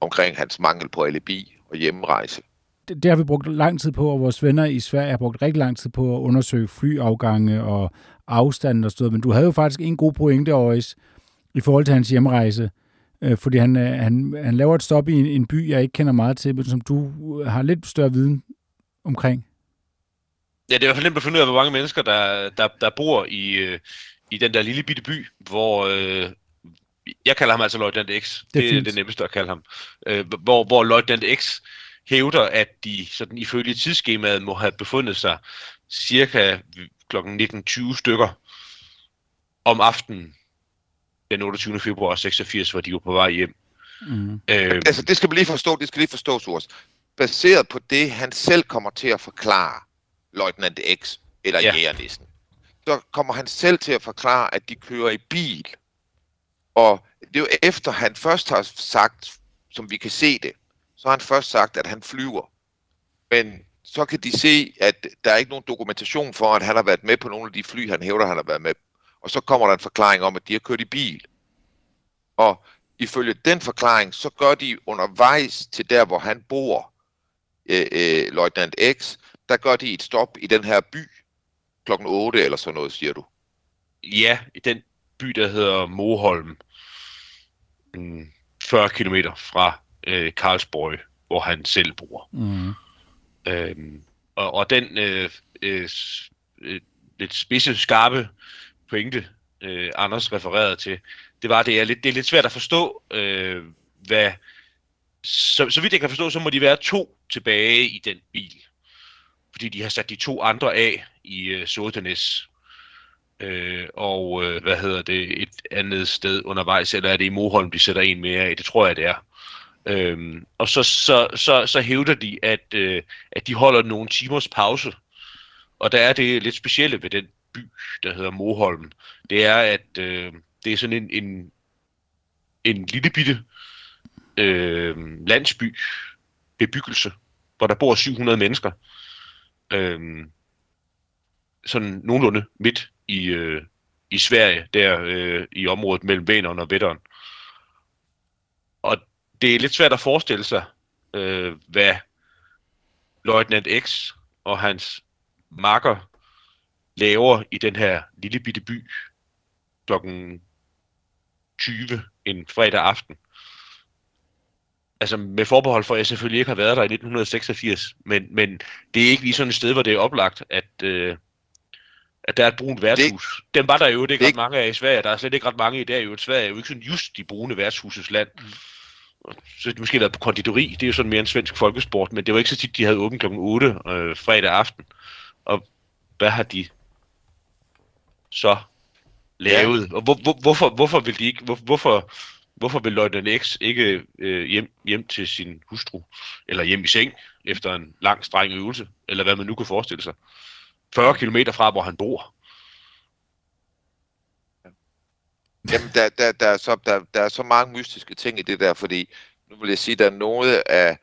Omkring hans mangel på alibi og hjemrejse. Det, det har vi brugt lang tid på, og vores venner i Sverige har brugt rigtig lang tid på at undersøge flyafgange og afstanden og sådan noget. Men du havde jo faktisk en god pointe, Øjs, i forhold til hans hjemrejse. Øh, fordi han, øh, han, han laver et stop i en, en by, jeg ikke kender meget til, men som du har lidt større viden omkring. Ja, det er i hvert fald nemt at finde ud af, hvor mange mennesker, der, der, der bor i, øh, i den der lille bitte by, hvor... Øh, jeg kalder ham altså Løjtnant X. Det er, det er det nemmeste at kalde ham. Øh, hvor, hvor Løjtnant X hævder, at de sådan ifølge tidsskemaet må have befundet sig cirka kl. 19.20 stykker om aftenen den 28. februar 86, hvor de var på vej hjem. Mm. Øh, altså, det skal man lige forstå, det skal lige forstås, Urs. Baseret på det, han selv kommer til at forklare, Løjtnant X, eller ja. jægernissen, så kommer han selv til at forklare, at de kører i bil. Og det er jo efter, han først har sagt, som vi kan se det, så har han først sagt, at han flyver. Men så kan de se, at der er ikke nogen dokumentation for, at han har været med på nogle af de fly, han hævder, han har været med og så kommer der en forklaring om, at de har kørt i bil. Og ifølge den forklaring, så gør de undervejs til der, hvor han bor, øh, øh, Løjtnant X, der gør de et stop i den her by klokken 8 eller sådan noget, siger du? Ja, i den by, der hedder Moholm, 40 km fra øh, Karlsborg, hvor han selv bor. Mm. Øhm, og, og den øh, øh, øh lidt spidse, skarpe pointe, øh, Anders refererede til, det var, det er lidt, det er lidt svært at forstå, øh, hvad... Så, så vidt jeg kan forstå, så må de være to tilbage i den bil. Fordi de har sat de to andre af i øh, Sotenes. Øh, og øh, hvad hedder det, et andet sted undervejs, eller er det i Moholm, de sætter en mere af? Det tror jeg, det er. Øhm, og så, så, så, så hævder de, at, øh, at de holder nogle timers pause. Og der er det lidt specielle ved den by, der hedder Moholm, det er, at øh, det er sådan en, en, en lille bitte øh, landsby, bebyggelse, hvor der bor 700 mennesker. Øh, sådan nogenlunde midt i, øh, i Sverige, der øh, i området mellem Vänern og Vättern. Og det er lidt svært at forestille sig, øh, hvad Leutnant X og hans marker laver i den her lille bitte by klokken 20 en fredag aften. Altså med forbehold for, at jeg selvfølgelig ikke har været der i 1986, men, men det er ikke lige sådan et sted, hvor det er oplagt, at, øh, at der er et brunt værtshus. Det, Dem var der jo ikke det, ret mange af i Sverige. Der er slet ikke ret mange i dag. Jo. Sverige er jo ikke sådan just de brune værtshusets land. Mm. Så det måske været på konditori. Det er jo sådan mere en svensk folkesport, men det var ikke så tit, de havde åbent kl. 8 øh, fredag aften. Og hvad har de så lavet? Ja. Og hvor, hvor, hvorfor, hvorfor vil de ikke, hvor, hvorfor, hvorfor vil Løjtnant X ikke øh, hjem, hjem til sin hustru, eller hjem i seng, efter en lang, streng øvelse, eller hvad man nu kan forestille sig? 40 km fra, hvor han bor. Jamen, der, der, der, er så, der, der er så mange mystiske ting i det der, fordi nu vil jeg sige, der er noget af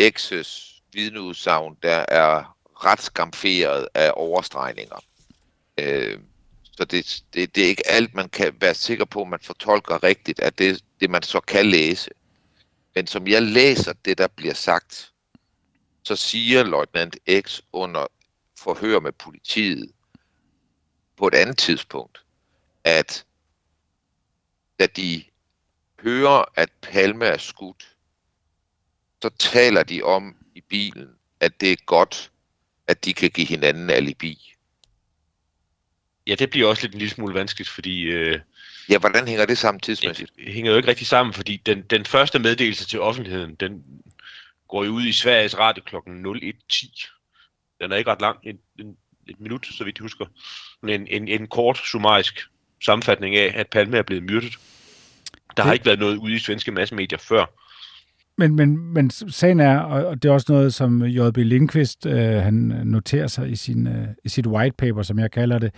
X's vidneudsagn, der er ret skamferet af overstregninger. Øh, så det, det, det er ikke alt, man kan være sikker på, man fortolker rigtigt, at det, det man så kan læse. Men som jeg læser det, der bliver sagt, så siger løjtnant X under forhør med politiet på et andet tidspunkt, at da de hører, at Palme er skudt, så taler de om i bilen, at det er godt, at de kan give hinanden alibi. Ja, det bliver også lidt en lille smule vanskeligt, fordi... Øh, ja, hvordan hænger det sammen tidsmæssigt? Det hænger jo ikke rigtig sammen, fordi den, den første meddelelse til offentligheden, den går jo ud i Sveriges Radio kl. 01.10. Den er ikke ret lang, en, en, et minut, så vidt jeg husker. Men en, en, en kort, summarisk sammenfatning af, at Palme er blevet myrdet. Der det... har ikke været noget ude i svenske massemedier før. Men, men, men sagen er, og det er også noget, som J.B. Lindqvist øh, han noterer sig i, sin, øh, i sit white paper, som jeg kalder det,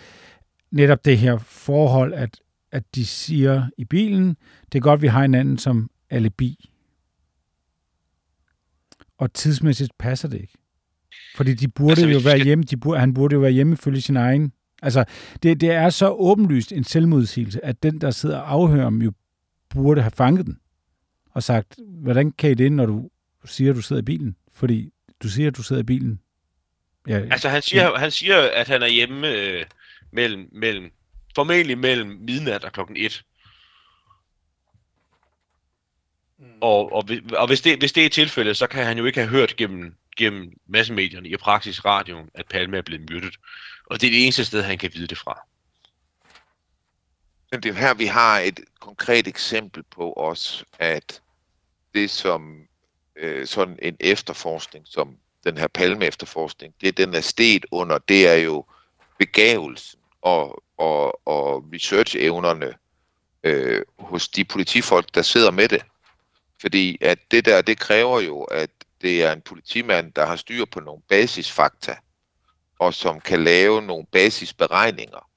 netop det her forhold, at, at de siger i bilen, det er godt, vi har anden som alibi. Og tidsmæssigt passer det ikke. Fordi de burde altså, jo være skal... hjemme, de burde, han burde jo være hjemme ifølge sin egen. Altså, det, det er så åbenlyst en selvmodsigelse, at den, der sidder og afhører dem, jo burde have fanget den. Og sagt, hvordan kan I det, når du siger, at du sidder i bilen? Fordi du siger, at du sidder i bilen. Ja, altså, han siger, ja. han siger at han er hjemme øh, mellem, mellem, formentlig mellem midnat og klokken 1. Mm. Og, og, og hvis, det, hvis det er tilfældet, så kan han jo ikke have hørt gennem, gennem massemedierne i praksis radioen, at Palme er blevet myrdet. Og det er det eneste sted, han kan vide det fra. Men det er her, vi har et konkret eksempel på os, at det som øh, sådan en efterforskning, som den her Palme-efterforskning, det den er sted under, det er jo begavelsen og, og, og research-evnerne øh, hos de politifolk, der sidder med det. Fordi at det der, det kræver jo, at det er en politimand, der har styr på nogle basisfakta, og som kan lave nogle basisberegninger,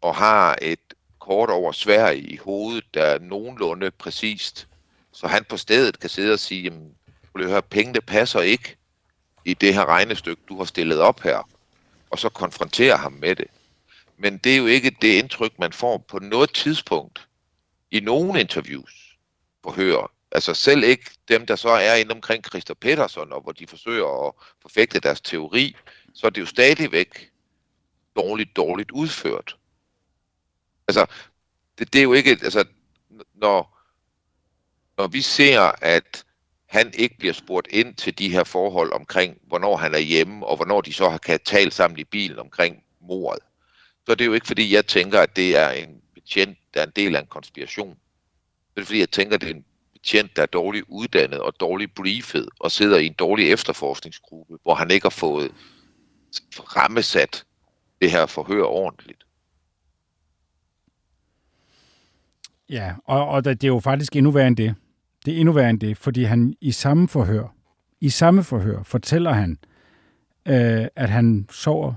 og har et kort over Sverige i hovedet, der er nogenlunde præcist, så han på stedet kan sidde og sige, jamen, høre, pengene passer ikke i det her regnestykke, du har stillet op her, og så konfrontere ham med det. Men det er jo ikke det indtryk, man får på noget tidspunkt i nogen interviews på høre. Altså selv ikke dem, der så er inde omkring Christer Petersen, og hvor de forsøger at forfægte deres teori, så er det jo stadigvæk dårligt, dårligt udført. Altså, det, det er jo ikke, altså, når, når vi ser, at han ikke bliver spurgt ind til de her forhold omkring, hvornår han er hjemme, og hvornår de så har kan tale sammen i bilen omkring mordet, så er det jo ikke, fordi jeg tænker, at det er en betjent, der er en del af en konspiration. Det er fordi, jeg tænker, at det er en betjent, der er dårligt uddannet og dårligt briefet, og sidder i en dårlig efterforskningsgruppe, hvor han ikke har fået rammesat det her forhør ordentligt. Ja, og, og det er jo faktisk endnu værre end det. Det er endnu værre end det, fordi han i samme forhør, i samme forhør, fortæller han, øh, at han sover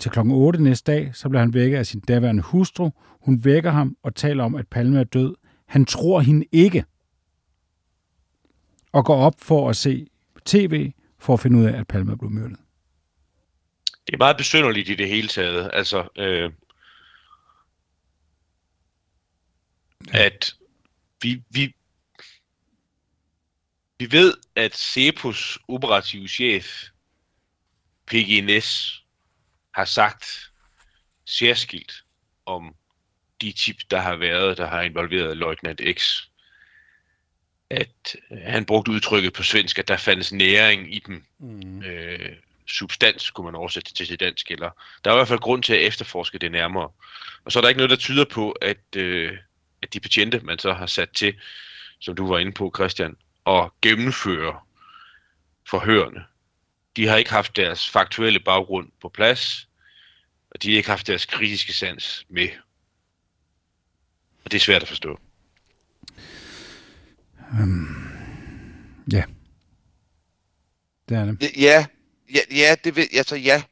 til klokken 8 næste dag, så bliver han vækket af sin daværende hustru. Hun vækker ham og taler om, at Palme er død. Han tror hende ikke. Og går op for at se tv, for at finde ud af, at Palme er blevet myrdet. Det er meget besynderligt i det hele taget. Altså, øh, at vi, vi, vi ved, at Cepos operative chef PGNS har sagt særskilt om de tip, der har været, der har involveret Løjtnant X, at han brugte udtrykket på svensk, at der fandtes næring i dem. Mm. Øh, substans, kunne man oversætte til til dansk, eller der er i hvert fald grund til at efterforske det nærmere. Og så er der ikke noget, der tyder på, at, øh, at de betjente, man så har sat til, som du var inde på, Christian, at gennemføre forhørende. De har ikke haft deres faktuelle baggrund på plads, og de har ikke haft deres kritiske sans med. Og det er svært at forstå. Um, ja. Det er det. Ja, ja, ja, det vil, altså ja.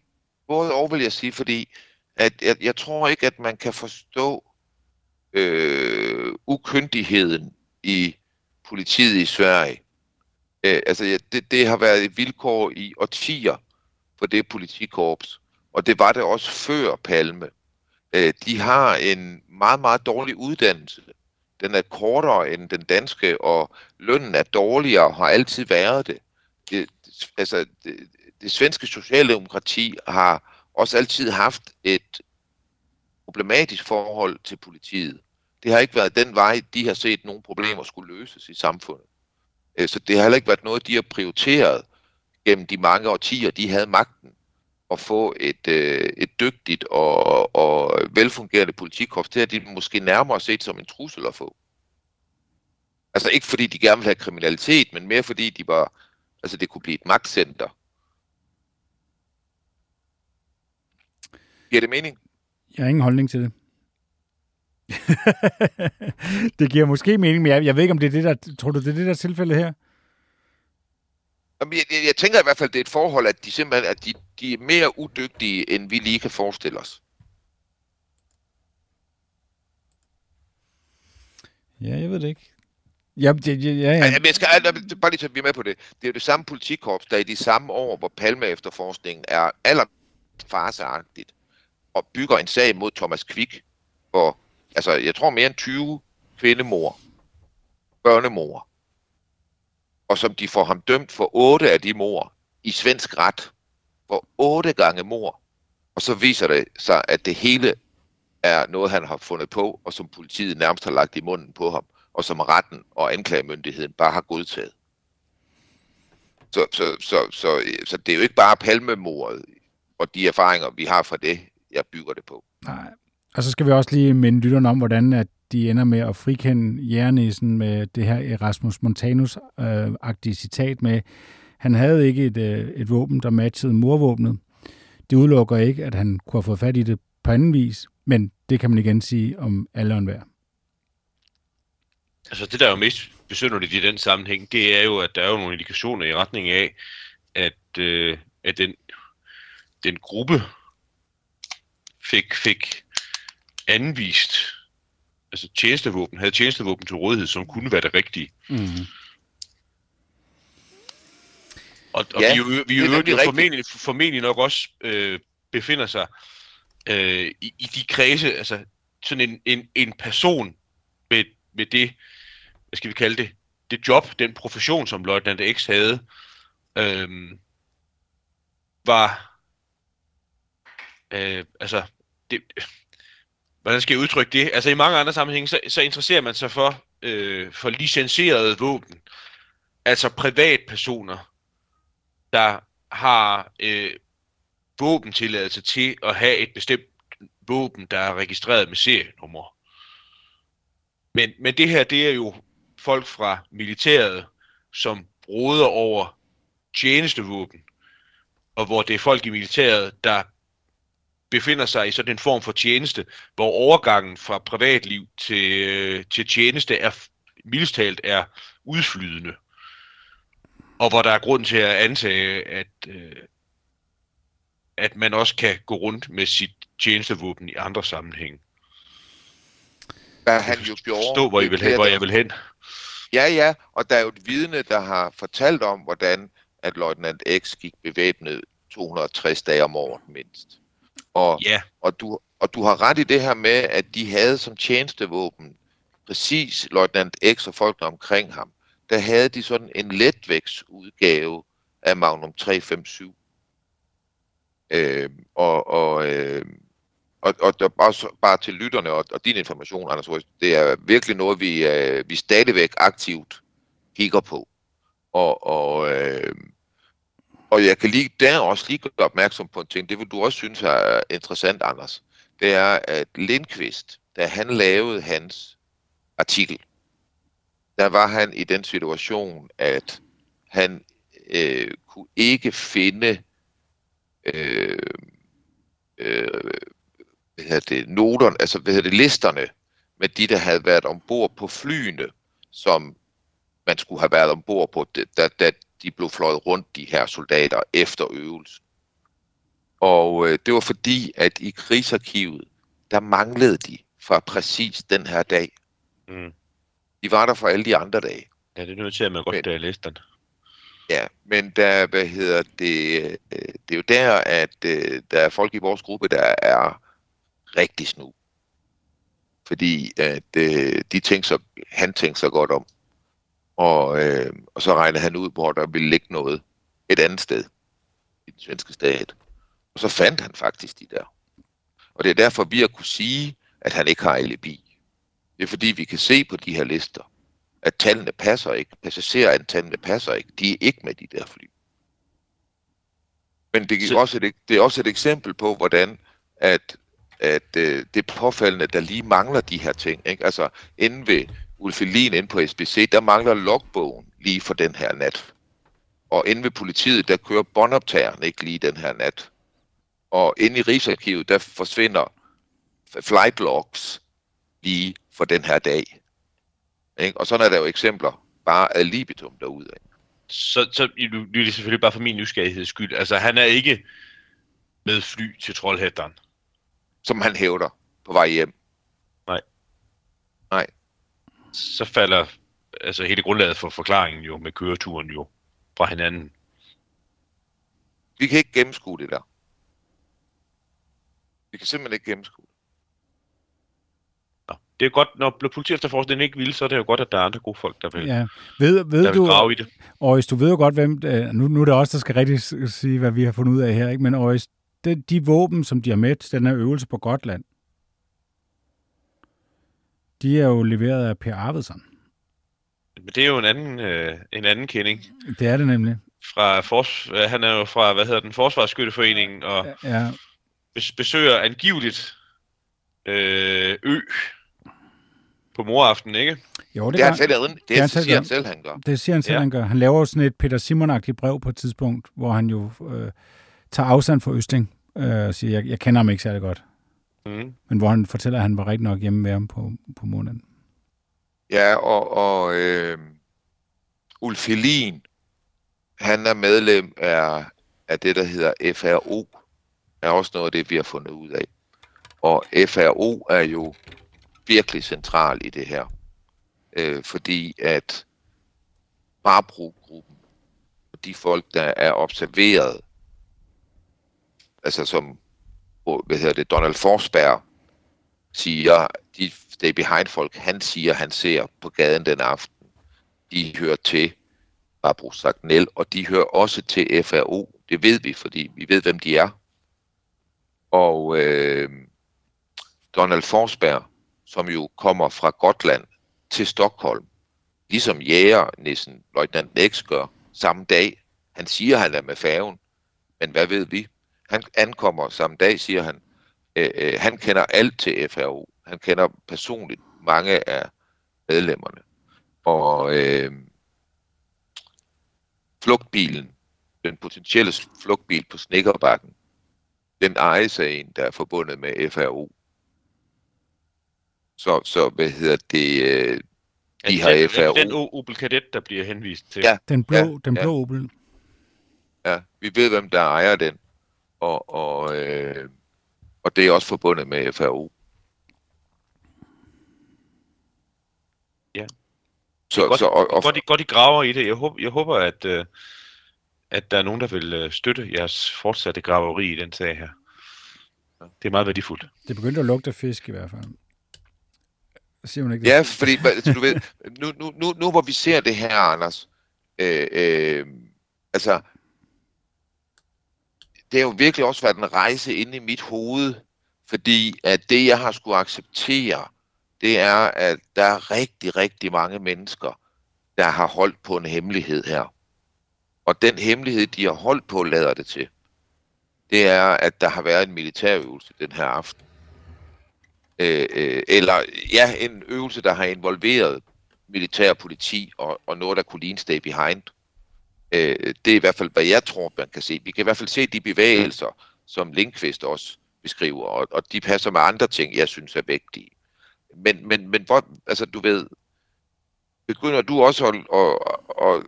Både og vil jeg sige, fordi at jeg, jeg tror ikke, at man kan forstå øh, ukyndigheden i politiet i Sverige. Øh, altså, ja, det, det har været et vilkår i årtier for det politikorps, og det var det også før Palme. Øh, de har en meget, meget dårlig uddannelse. Den er kortere end den danske, og lønnen er dårligere, har altid været det. det altså, det, det svenske socialdemokrati har også altid haft et problematisk forhold til politiet. Det har ikke været den vej, de har set nogle problemer skulle løses i samfundet. Øh, så det har heller ikke været noget, de har prioriteret gennem de mange årtier, de havde magten at få et, øh, et dygtigt og, og velfungerende politikorps. Det har de måske nærmere set som en trussel at få. Altså ikke fordi de gerne vil have kriminalitet, men mere fordi de var, altså det kunne blive et magtcenter. Giver det mening? Jeg har ingen holdning til det. *laughs* det giver måske mening, men jeg, jeg ved ikke, om det er det, der... Tror du, det er det, der tilfælde tilfældet her? Jamen, jeg, jeg, jeg tænker i hvert fald, det er et forhold, at de simpelthen at de, de er mere udygtige, end vi lige kan forestille os. Ja, jeg ved det ikke. Ja, det, ja, ja. ja. Jeg skal, bare lige så vi er med på det. Det er jo det samme politikorps, der i de samme år, hvor Palme efterforskningen er aller farseagtigt, og bygger en sag mod Thomas Quick, hvor, altså, jeg tror mere end 20 kvindemor, børnemor, og som de får ham dømt for otte af de mor i svensk ret, for otte gange mor, og så viser det sig, at det hele er noget, han har fundet på, og som politiet nærmest har lagt i munden på ham, og som retten og anklagemyndigheden bare har godtaget. Så, så, så, så, så det er jo ikke bare palmemordet og de erfaringer, vi har fra det, jeg bygger det på. Nej. Og så skal vi også lige minde lytterne om, hvordan at de ender med at frikende Jernæsen med det her Erasmus Montanus-agtige øh, citat med, han havde ikke et, øh, et våben, der matchede morvåbnet. Det udelukker ikke, at han kunne have fået fat i det på anden vis, men det kan man igen sige om alle og enhver. Altså det, der er jo mest besynderligt i den sammenhæng, det er jo, at der er jo nogle indikationer i retning af, at, øh, at den, den gruppe fik, fik anvist altså tjenestevåben, havde tjenestevåben til rådighed, som kunne være det rigtige. Mm. Og, og ja, vi, vi, vi jo formentlig, formentlig nok også øh, befinder sig øh, i, i de kredse, altså sådan en, en, en person med, med det, hvad skal vi kalde det, det job, den profession, som Løjtnant X havde, øh, var, øh, altså, det, hvordan skal jeg udtrykke det? Altså i mange andre sammenhænge, så, så interesserer man sig for, øh, for licenserede våben. Altså privatpersoner, der har øh, våbentilladelse til at have et bestemt våben, der er registreret med serienummer. Men, men det her, det er jo folk fra militæret, som råder over tjenestevåben, og hvor det er folk i militæret, der befinder sig i sådan en form for tjeneste, hvor overgangen fra privatliv til, øh, til tjeneste er mildstalt er udflydende. Og hvor der er grund til at antage, at, øh, at man også kan gå rundt med sit tjenestevåben i andre sammenhænge. Hvad han jo gjorde... Stå, hvor, I vil hen, hvor jeg vil hen. Ja, ja, og der er jo et vidne, der har fortalt om, hvordan at løjtnant X gik bevæbnet 260 dage om året mindst. Og, ja. og, du, og du har ret i det her med, at de havde som tjenestevåben, præcis løjtnant X og folkene omkring ham, der havde de sådan en letvægtsudgave af Magnum 357. Øh, og, og, øh, og, og der, bare, bare til lytterne og, og din information, Anders Røst, det er virkelig noget, vi, øh, vi stadigvæk aktivt kigger på. Og, og, øh, og jeg kan lige, der også lige gøre opmærksom på en ting, det vil du også synes er interessant, Anders. Det er, at Lindqvist, da han lavede hans artikel, der var han i den situation, at han øh, kunne ikke finde øh, øh, hvad hedder det, noterne, altså hvad hedder det, listerne med de, der havde været ombord på flyene, som man skulle have været ombord på, da, da de blev fløjet rundt, de her soldater, efter øvelsen. Og øh, det var fordi, at i krigsarkivet, der manglede de fra præcis den her dag. Mm. De var der for alle de andre dage. Ja, det er nødt til, at man godt Men- læse den. Ja, men der, hvad hedder det, øh, det er jo der, at øh, der er folk i vores gruppe, der er rigtig snu. Fordi at øh, de tænkte så, han tænkte så godt om. Og, øh, og så regnede han ud, hvor der ville ligge noget et andet sted i den svenske stat. Og så fandt han faktisk de der. Og det er derfor, vi har kunne sige, at han ikke har alibi. Det er fordi, vi kan se på de her lister, at tallene passer ikke. Passagerantallene passer ikke. De er ikke med de der fly. Men det er, Så- også et, det er også et eksempel på, hvordan at, at øh, det er påfaldende, der lige mangler de her ting. Ikke? Altså, inde ved Ulfelin, inde på SBC, der mangler logbogen lige for den her nat. Og inde ved politiet, der kører båndoptageren ikke lige den her nat. Og inde i Rigsarkivet, der forsvinder flight logs lige for den her dag. Ikke? Og sådan er der jo eksempler bare ad libitum derude. Ikke? Så, så nu, nu er det selvfølgelig bare for min nysgerrigheds skyld. Altså, han er ikke med fly til Trollhætteren. Som han hævder på vej hjem. Så falder altså hele grundlaget for forklaringen jo med køreturen jo fra hinanden. Vi kan ikke gennemskue det der. Vi kan simpelthen ikke gennemskue det. Nå. Det er godt, når politiefterforskningen ikke vil, så er det jo godt, at der er andre gode folk, der vil, ja. Ved, ved der vil du, grave i det. Øjs, du ved jo godt, hvem... Nu, nu er det også der skal rigtig sige, hvad vi har fundet ud af her, ikke? Men Øjs, de, de våben, som de har med til den her øvelse på Gotland, de er jo leveret af Per Arvidsson. Men det er jo en anden, øh, en anden kending. Det er det nemlig. Fra fors, øh, han er jo fra, hvad hedder den, Forsvarsskytteforeningen, og Ja, bes- besøger angiveligt øh, Ø på moraften, ikke? jo, det, Det, er gør, han selv, det, er det han siger selv han gør. selv, han gør. det siger han selv, Ja. han gør. Han laver jo sådan et Peter simon brev på et tidspunkt, hvor han jo øh, tager afstand fra Østing øh, og siger, jeg, jeg kender ham ikke særlig godt. Mm. Men hvor han fortæller, at han var rigtig nok hjemme med ham på, på måneden. Ja, og, og øh, Ulf Helin, han er medlem af, af det, der hedder FRO. er også noget af det, vi har fundet ud af. Og FRO er jo virkelig central i det her. Øh, fordi at Barbro-gruppen, og de folk, der er observeret, altså som hvad hedder det, Donald Forsberg siger, de stay behind folk, han siger, han ser på gaden den aften, de hører til Barbro Sagnel, og de hører også til FRO. Det ved vi, fordi vi ved, hvem de er. Og øh, Donald Forsberg, som jo kommer fra Gotland til Stockholm, ligesom jægernissen, løjtnant X gør, samme dag. Han siger, han er med færgen, men hvad ved vi? Han ankommer samme dag, siger han. Øh, øh, han kender alt til FRO. Han kender personligt mange af medlemmerne. Og øh, flugtbilen, den potentielle flugtbil på Snikkerbakken, den ejes af en, der er forbundet med FRO. Så, så hvad hedder det? Øh, de har den, FRO. det den O- Opel Kadett, der bliver henvist til? Ja. Den blå, Ja, den blå ja. Opel. Ja, vi ved, hvem der ejer den. Og, og, øh, og det er også forbundet med FRO. Ja. Så, godt, så, og, og, Godt, de, godt, de graver i det. Jeg håber, jeg håber at, øh, at der er nogen, der vil øh, støtte jeres fortsatte graveri i den sag her. Det er meget værdifuldt. Det begyndte at lugte fisk i hvert fald. Siger hun ikke det? Ja, fordi du ved, nu, nu, nu, nu hvor vi ser det her, Anders, øh, øh, altså, det har jo virkelig også været en rejse inde i mit hoved, fordi at det, jeg har skulle acceptere, det er, at der er rigtig, rigtig mange mennesker, der har holdt på en hemmelighed her. Og den hemmelighed, de har holdt på, lader det til. Det er, at der har været en militærøvelse den her aften. Øh, øh, eller ja, en øvelse, der har involveret militær politi og, og noget, der kunne ligne stay behind. Øh, det er i hvert fald, hvad jeg tror, man kan se. Vi kan i hvert fald se de bevægelser, som Linkvist også beskriver, og, og de passer med andre ting, jeg synes er vigtige. Men, men, men hvor, altså du ved, begynder du også at, at, at,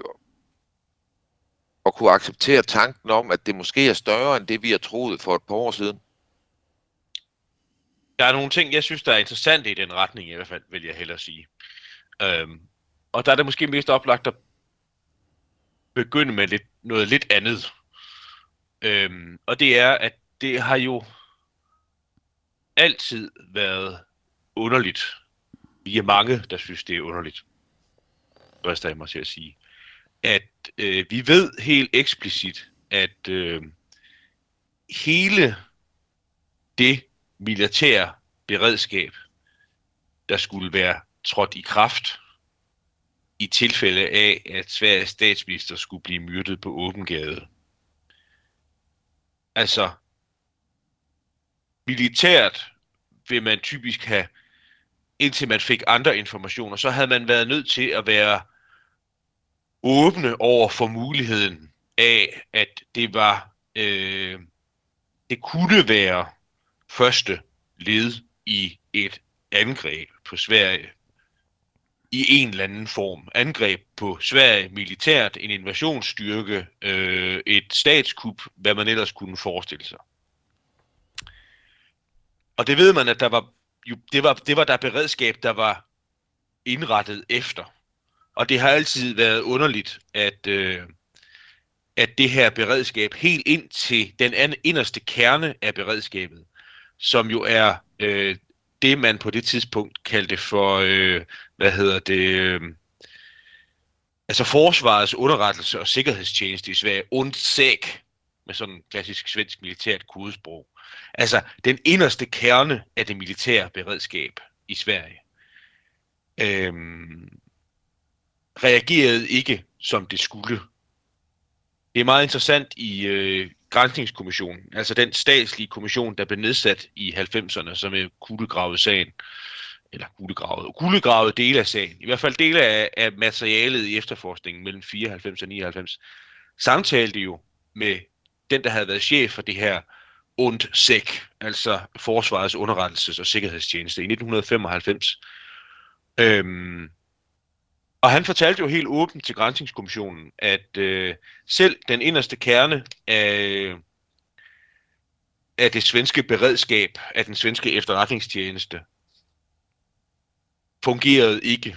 at kunne acceptere tanken om, at det måske er større end det, vi har troet for et par år siden? Der er nogle ting, jeg synes, der er interessante i den retning, i hvert fald, vil jeg hellere sige. Øhm, og der er det måske mest oplagt at begynde med lidt, noget lidt andet. Øhm, og det er, at det har jo altid været underligt. Vi er mange, der synes, det er underligt. Først jeg mig til at sige. At øh, vi ved helt eksplicit, at øh, hele det militære beredskab, der skulle være trådt i kraft i tilfælde af, at Sveriges statsminister skulle blive myrdet på åben gade. Altså, militært vil man typisk have, indtil man fik andre informationer, så havde man været nødt til at være åbne over for muligheden af, at det var, øh, det kunne være første led i et angreb på Sverige i en eller anden form. Angreb på Sverige militært, en invasionsstyrke, øh, et statskup, hvad man ellers kunne forestille sig. Og det ved man, at der var, jo, det, var, det var der beredskab, der var indrettet efter. Og det har altid været underligt, at, øh, at det her beredskab helt ind til den inderste kerne af beredskabet, som jo er øh, det, man på det tidspunkt kaldte for, øh, hvad hedder det, øh, altså Forsvarets underrettelse og sikkerhedstjeneste i Sverige, undsæk, med sådan en klassisk svensk militært kodesprog. Altså den inderste kerne af det militære beredskab i Sverige. Øhm, reagerede ikke, som det skulle. Det er meget interessant i øh, Grænsningskommissionen, altså den statslige kommission, der blev nedsat i 90'erne, som er kuglegravet sagen, eller kuglegravet, kuglegravet dele af sagen, i hvert fald dele af, af materialet i efterforskningen mellem 94 og 99, samtalte jo med den, der havde været chef for det her und UNDSEC, altså Forsvarets Underrettelses- og Sikkerhedstjeneste i 1995. Øhm, og han fortalte jo helt åbent til Grænsningskommissionen, at øh, selv den inderste kerne af, af det svenske beredskab, af den svenske efterretningstjeneste, fungerede ikke,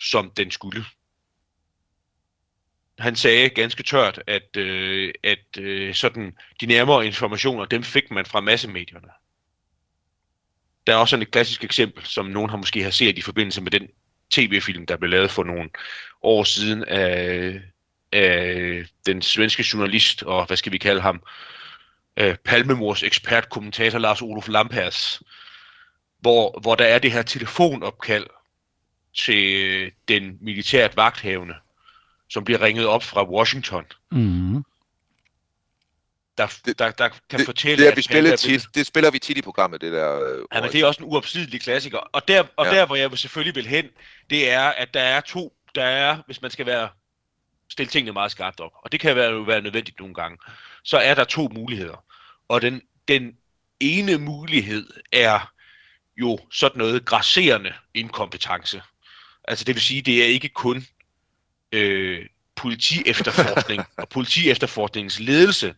som den skulle. Han sagde ganske tørt, at, øh, at øh, sådan de nærmere informationer, dem fik man fra massemedierne. Der er også sådan et klassisk eksempel, som nogen har måske har set i forbindelse med den tv-film, der blev lavet for nogle år siden af, af den svenske journalist, og hvad skal vi kalde ham, øh, Palmemors ekspertkommentator Lars Olof Lampers, hvor, hvor der er det her telefonopkald til den militært vagthavende, som bliver ringet op fra Washington. Mm der, der, der kan det, fortælle... Det, er, vi spiller tit, det spiller vi tit i programmet, det der... Øh, ja, men det er også en uopslidelig klassiker. Og der, og ja. der, hvor jeg selvfølgelig vil hen, det er, at der er to... Der er, hvis man skal være stille tingene meget skarpt op, og det kan være, være nødvendigt nogle gange, så er der to muligheder. Og den, den ene mulighed er jo sådan noget grasserende inkompetence. Altså det vil sige, det er ikke kun øh, politiefterforskning *laughs* og politiefterforskningens ledelse,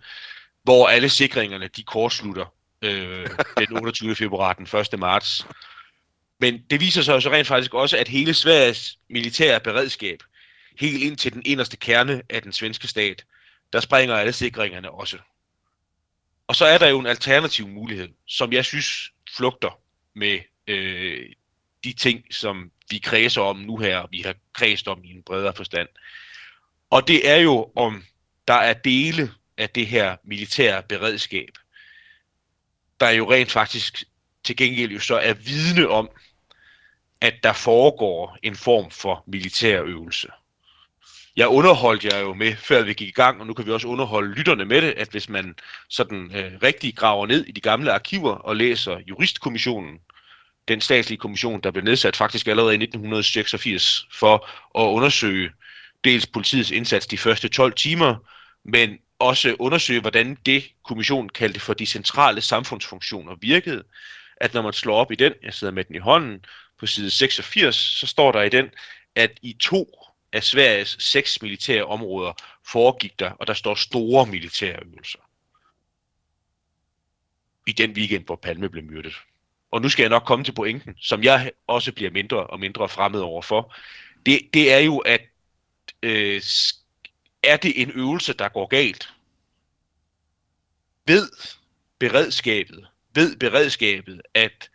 hvor alle sikringerne de kortslutter øh, den 28. februar, den 1. marts. Men det viser sig så rent faktisk også, at hele Sveriges militære beredskab, helt ind til den inderste kerne af den svenske stat, der springer alle sikringerne også. Og så er der jo en alternativ mulighed, som jeg synes flugter med øh, de ting, som vi kredser om nu her, og vi har kredset om i en bredere forstand. Og det er jo, om der er dele af det her militære beredskab, der jo rent faktisk til gengæld jo så er vidne om, at der foregår en form for militær øvelse. Jeg underholdt jer jo med, før vi gik i gang, og nu kan vi også underholde lytterne med det, at hvis man sådan øh, rigtig graver ned i de gamle arkiver og læser juristkommissionen, den statslige kommission, der blev nedsat faktisk allerede i 1986 for at undersøge dels politiets indsats de første 12 timer, men også undersøge, hvordan det kommission kaldte for de centrale samfundsfunktioner virkede. At når man slår op i den, jeg sidder med den i hånden, på side 86, så står der i den, at i to af Sveriges seks militære områder foregik der, og der står store militære øvelser. I den weekend, hvor Palme blev myrdet. Og nu skal jeg nok komme til pointen, som jeg også bliver mindre og mindre fremmed overfor. Det, det er jo, at øh, er det en øvelse, der går galt? Ved beredskabet, ved beredskabet, at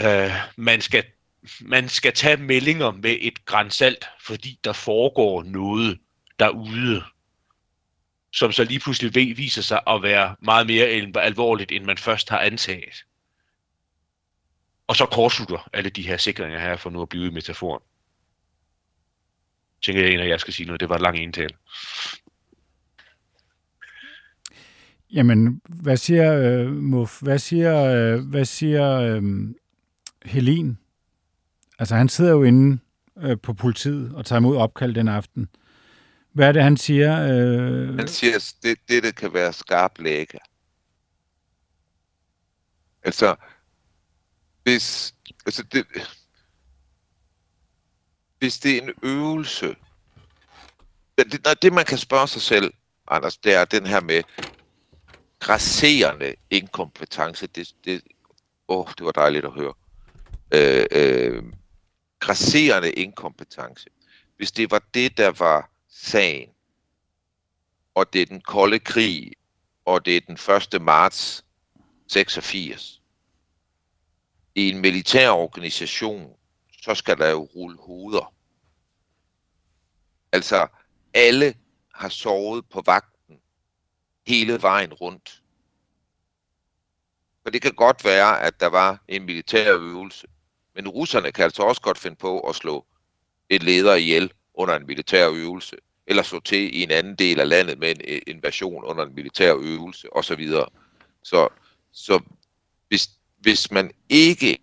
øh, man skal man skal tage meldinger med et grænsalt, fordi der foregår noget derude, som så lige pludselig viser sig at være meget mere alvorligt, end man først har antaget. Og så kortslutter alle de her sikringer her, for nu at blive i metaforen. Tænker jeg, en af jer skal sige noget. Det var et langt indtale. Jamen, hvad siger øh, Muff? Hvad siger, øh, hvad siger øh, Helin? Altså, han sidder jo inde øh, på politiet og tager imod opkald den aften. Hvad er det, han siger? Øh... Han siger, at det, det, det kan være skarp læge. Altså, hvis, altså det, hvis det er en øvelse, det, det, det man kan spørge sig selv, Anders, det er den her med grasserende inkompetence. Det, det, åh, det var dejligt at høre. Øh, øh, grasserende inkompetence. Hvis det var det, der var sagen, og det er den kolde krig, og det er den 1. marts 86, i en militær organisation, så skal der jo rulle hoveder. Altså, alle har sovet på vagten hele vejen rundt. For det kan godt være, at der var en militær øvelse, men russerne kan altså også godt finde på at slå et leder ihjel under en militær øvelse, eller slå til i en anden del af landet med en øh, invasion under en militær øvelse osv. Så, så hvis, hvis man ikke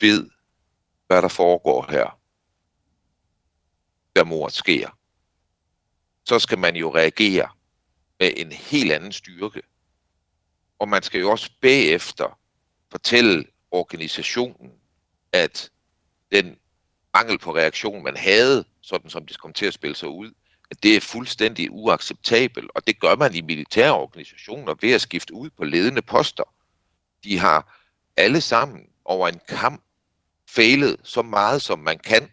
ved, hvad der foregår her, der mordet sker, så skal man jo reagere med en helt anden styrke. Og man skal jo også bagefter fortælle organisationen, at den mangel på reaktion, man havde, sådan som det kom til at spille sig ud, at det er fuldstændig uacceptabelt, og det gør man i militære organisationer ved at skifte ud på ledende poster. De har alle sammen over en kamp fejlet så meget, som man kan,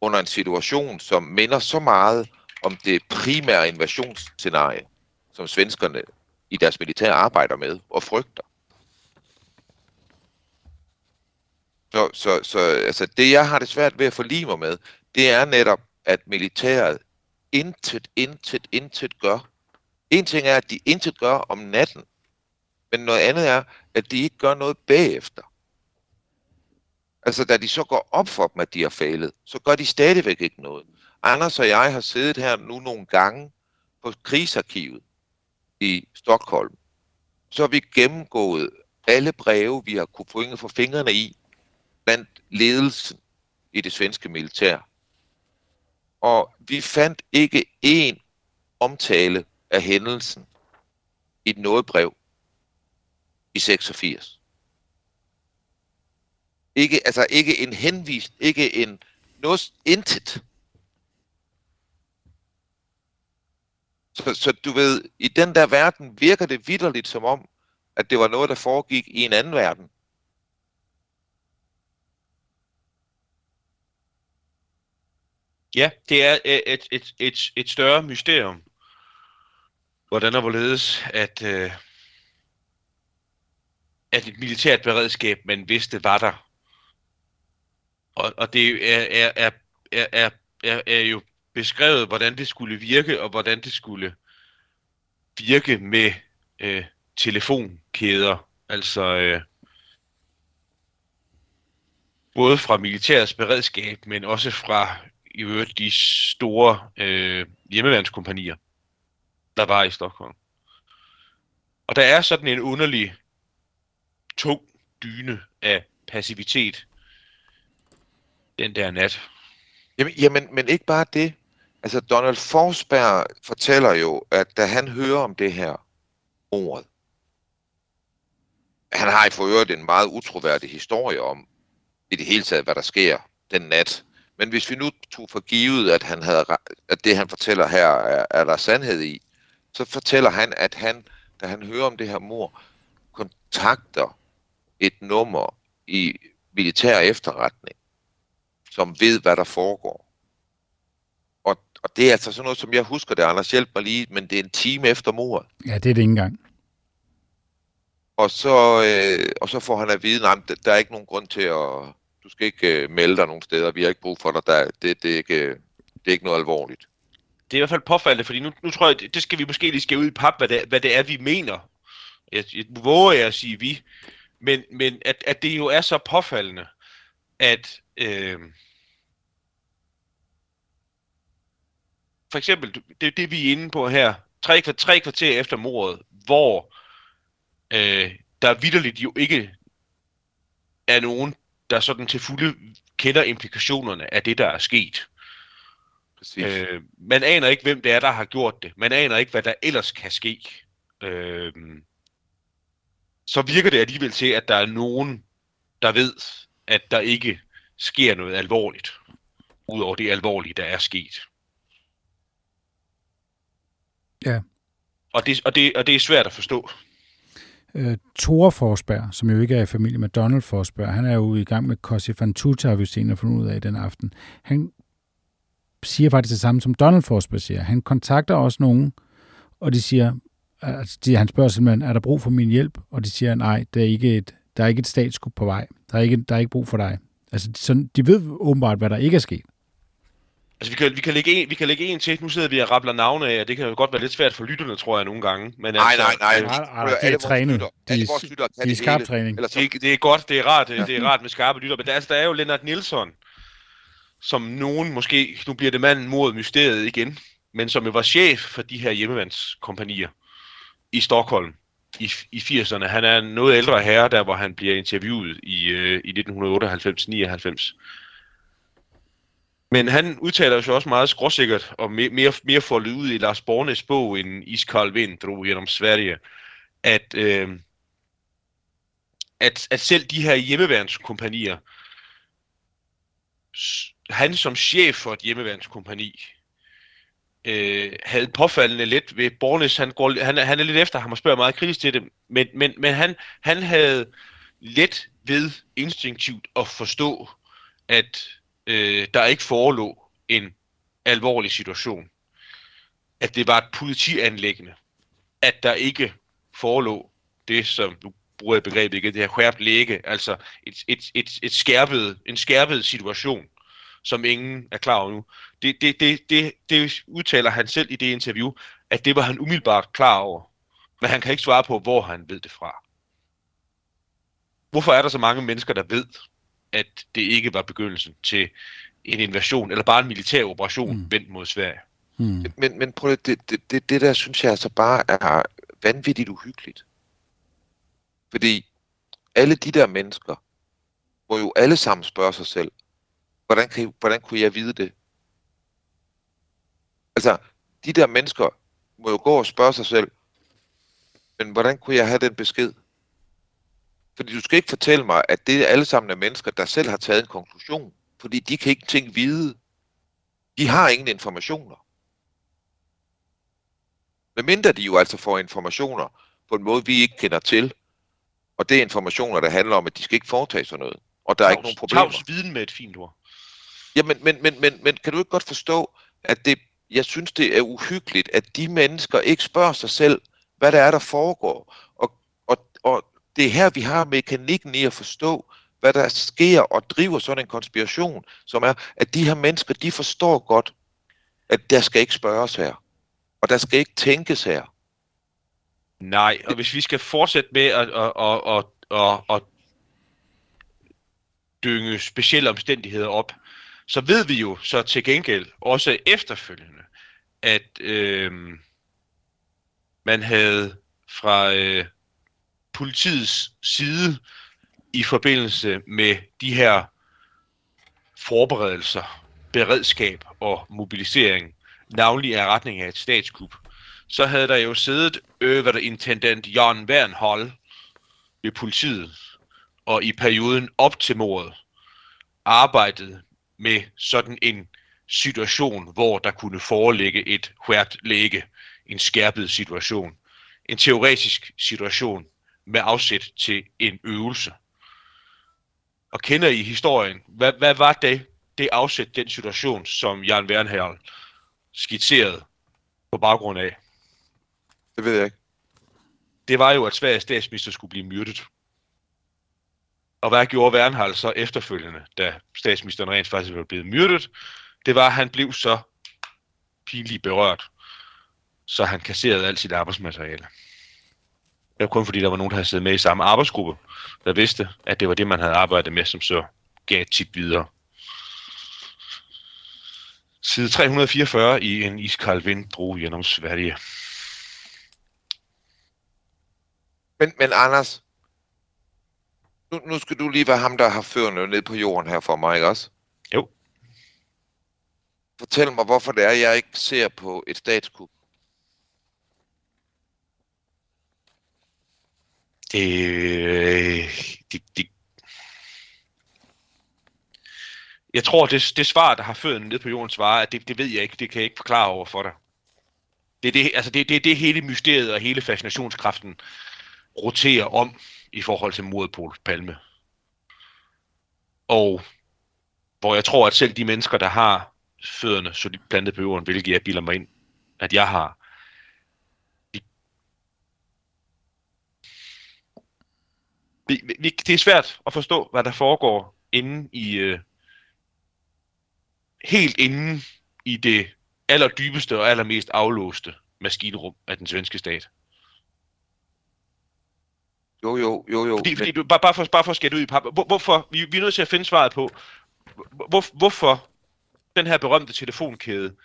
under en situation, som minder så meget om det primære invasionsscenarie, som svenskerne i deres militær arbejder med og frygter. Så, så, så altså det, jeg har det svært ved at forlige mig med, det er netop, at militæret intet, intet, intet gør. En ting er, at de intet gør om natten, men noget andet er, at de ikke gør noget bagefter. Altså, da de så går op for dem, at de har fejlet, så gør de stadigvæk ikke noget. Anders og jeg har siddet her nu nogle gange på krigsarkivet i Stockholm. Så har vi gennemgået alle breve, vi har kunne få fingrene i, blandt ledelsen i det svenske militær. Og vi fandt ikke én omtale af hændelsen i noget brev i 86. Ikke, altså ikke en henvist, ikke en noget, intet. Så, så du ved, i den der verden virker det vidderligt som om, at det var noget, der foregik i en anden verden. Ja, det er øh, et, et, et, et større mysterium. Hvordan og hvorledes, at, øh, at et militært beredskab, man vidste, var der. Og, og det er, er, er, er, er, er jo beskrevet, hvordan det skulle virke, og hvordan det skulle virke med øh, telefonkæder. Altså øh, både fra militærets beredskab, men også fra i øvrigt de store øh, hjemmeværnskompanier, der var i Stockholm. Og der er sådan en underlig tung dyne af passivitet den der nat. Jamen, jamen, men ikke bare det. Altså, Donald Forsberg fortæller jo, at da han hører om det her ord, han har i for øvrigt en meget utroværdig historie om, i det hele taget, hvad der sker den nat. Men hvis vi nu tog for givet, at, han havde, at det, han fortæller her, er, er der sandhed i, så fortæller han, at han, da han hører om det her mor, kontakter et nummer i militær efterretning, som ved, hvad der foregår. Og, og det er altså sådan noget, som jeg husker det, Anders, hjælp mig lige, men det er en time efter mordet. Ja, det er det ikke engang. Og så, øh, og så får han at vide, at der er ikke nogen grund til at, skal ikke øh, melde dig nogen steder, vi har ikke brug for dig, der, det, det, er ikke, øh, det er ikke noget alvorligt. Det er i hvert fald påfaldende, fordi nu, nu tror jeg, det, det skal vi måske lige skal ud i pap, hvad det, hvad det er, vi mener. Jeg, jeg våger jeg at sige vi, men, men at, at det jo er så påfaldende, at øh, for eksempel, det det, vi er inde på her, tre, tre kvarter efter mordet, hvor øh, der vidderligt jo ikke er nogen, der sådan til fulde kender implikationerne af det, der er sket. Øh, man aner ikke, hvem det er, der har gjort det. Man aner ikke, hvad der ellers kan ske. Øh, så virker det alligevel til, at der er nogen, der ved, at der ikke sker noget alvorligt, udover det alvorlige, der er sket. Ja. Og det, og det, og det er svært at forstå. Øh, Thor Forsberg, som jo ikke er i familie med Donald Forsberg, han er jo i gang med Cosi fan Tuta, har vi senere fundet ud af den aften. Han siger faktisk det samme, som Donald Forsberg siger. Han kontakter også nogen, og de siger, altså de, han spørger simpelthen, er der brug for min hjælp? Og de siger, nej, der er ikke et, der er ikke et statskup på vej. Der er ikke, der er ikke brug for dig. Altså, sådan, de ved åbenbart, hvad der ikke er sket. Altså, vi kan, vi kan, lægge en, vi kan lægge en til. Nu sidder vi og rappler navne af, og det kan jo godt være lidt svært for lytterne, tror jeg, nogle gange. Men nej, altså, nej, nej, nej, nej, det er trænet. De, de, de er skarp træning. Det, det, er godt, det er rart, det, det er rart med skarpe lytter. Men der, altså, der er jo Lennart Nilsson, som nogen måske, nu bliver det manden mod mysteriet igen, men som jo var chef for de her hjemmevandskompanier i Stockholm i, i 80'erne. Han er en noget ældre herre, der hvor han bliver interviewet i, øh, i 1998-99. Men han udtaler sig også meget skråsikkert og mere, mere, mere foldet ud i Lars Bornes bog en Iskold Vind drog gennem Sverige, at, øh, at, at selv de her hjemmeværnskompanier, han som chef for et hjemmeværnskompani, øh, havde påfaldende lidt ved Bornes, han, går, han, han er lidt efter ham og spørger meget kritisk til det, men, men, men han, han havde let ved instinktivt at forstå, at øh, der ikke forelå en alvorlig situation. At det var et politianlæggende. At der ikke forelå det, som du bruger jeg begrebet igen, det her skærpt læge, altså et, et, et, et skærpet, en skærpet situation, som ingen er klar over nu. Det, det, det, det, det udtaler han selv i det interview, at det var han umiddelbart klar over. Men han kan ikke svare på, hvor han ved det fra. Hvorfor er der så mange mennesker, der ved, at det ikke var begyndelsen til en invasion, eller bare en militær operation mm. vendt mod Sverige. Mm. Men, men prøv det, det, det, det der synes jeg altså bare er vanvittigt uhyggeligt. Fordi alle de der mennesker må jo alle sammen spørge sig selv, hvordan, kan, hvordan kunne jeg vide det? Altså, de der mennesker må jo gå og spørge sig selv, men hvordan kunne jeg have den besked? Fordi du skal ikke fortælle mig, at det alle sammen er mennesker, der selv har taget en konklusion. Fordi de kan ikke ting vide. De har ingen informationer. Men mindre de jo altså får informationer på en måde, vi ikke kender til. Og det er informationer, der handler om, at de skal ikke foretage sig noget. Og der er ikke nogen problemer. Tavs viden med et fint ord. Ja, men, men, men, men, men kan du ikke godt forstå, at det, jeg synes, det er uhyggeligt, at de mennesker ikke spørger sig selv, hvad der er, der foregår. Det er her, vi har mekanikken i at forstå, hvad der sker og driver sådan en konspiration, som er, at de her mennesker, de forstår godt, at der skal ikke spørges her. Og der skal ikke tænkes her. Nej, og hvis vi skal fortsætte med at, at, at, at, at, at dynge specielle omstændigheder op, så ved vi jo så til gengæld også efterfølgende, at øh, man havde fra øh, politiets side i forbindelse med de her forberedelser, beredskab og mobilisering, navnlig af retning af et statskup, så havde der jo siddet øverintendent Jan Wernhold ved politiet, og i perioden op til mordet arbejdet med sådan en situation, hvor der kunne foreligge et hvert læge, en skærpet situation, en teoretisk situation med afsæt til en øvelse. Og kender I historien? Hvad, hvad var det, det afsæt, den situation, som Jan Wernherl skitserede på baggrund af? Det ved jeg ikke. Det var jo, at Sveriges statsminister skulle blive myrdet. Og hvad gjorde Wernhal så efterfølgende, da statsministeren rent faktisk var blevet myrdet? Det var, at han blev så pinligt berørt, så han kasserede alt sit arbejdsmateriale. Det var kun fordi, der var nogen, der havde siddet med i samme arbejdsgruppe, der vidste, at det var det, man havde arbejdet med, som så gav tip videre. Side 344 i en iskald vind drog gennem Sverige. Men, men Anders, nu, nu skal du lige være ham, der har førende ned på jorden her for mig, ikke også? Jo. Fortæl mig, hvorfor det er, jeg ikke ser på et statskup. Det, øh, det, det, jeg tror, det, det svar, der har født ned på jordens svarer, at det, det ved jeg ikke, det kan jeg ikke forklare over for dig. Det er det, altså det, det, det hele mysteriet og hele fascinationskraften roterer om i forhold til mordet på Palme. Og hvor jeg tror, at selv de mennesker, der har fødderne solidt plantet på jorden, hvilket jeg bilder mig ind, at jeg har, vi, vi, det er svært at forstå, hvad der foregår inde i, øh, helt inde i det allerdybeste og allermest aflåste maskinrum af den svenske stat. Jo, jo, jo, jo. Fordi, fordi du, bare, bare, for, bare for at skætte ud i pap, hvor, hvorfor, vi, vi er nødt til at finde svaret på, hvor, hvorfor den her berømte telefonkæde,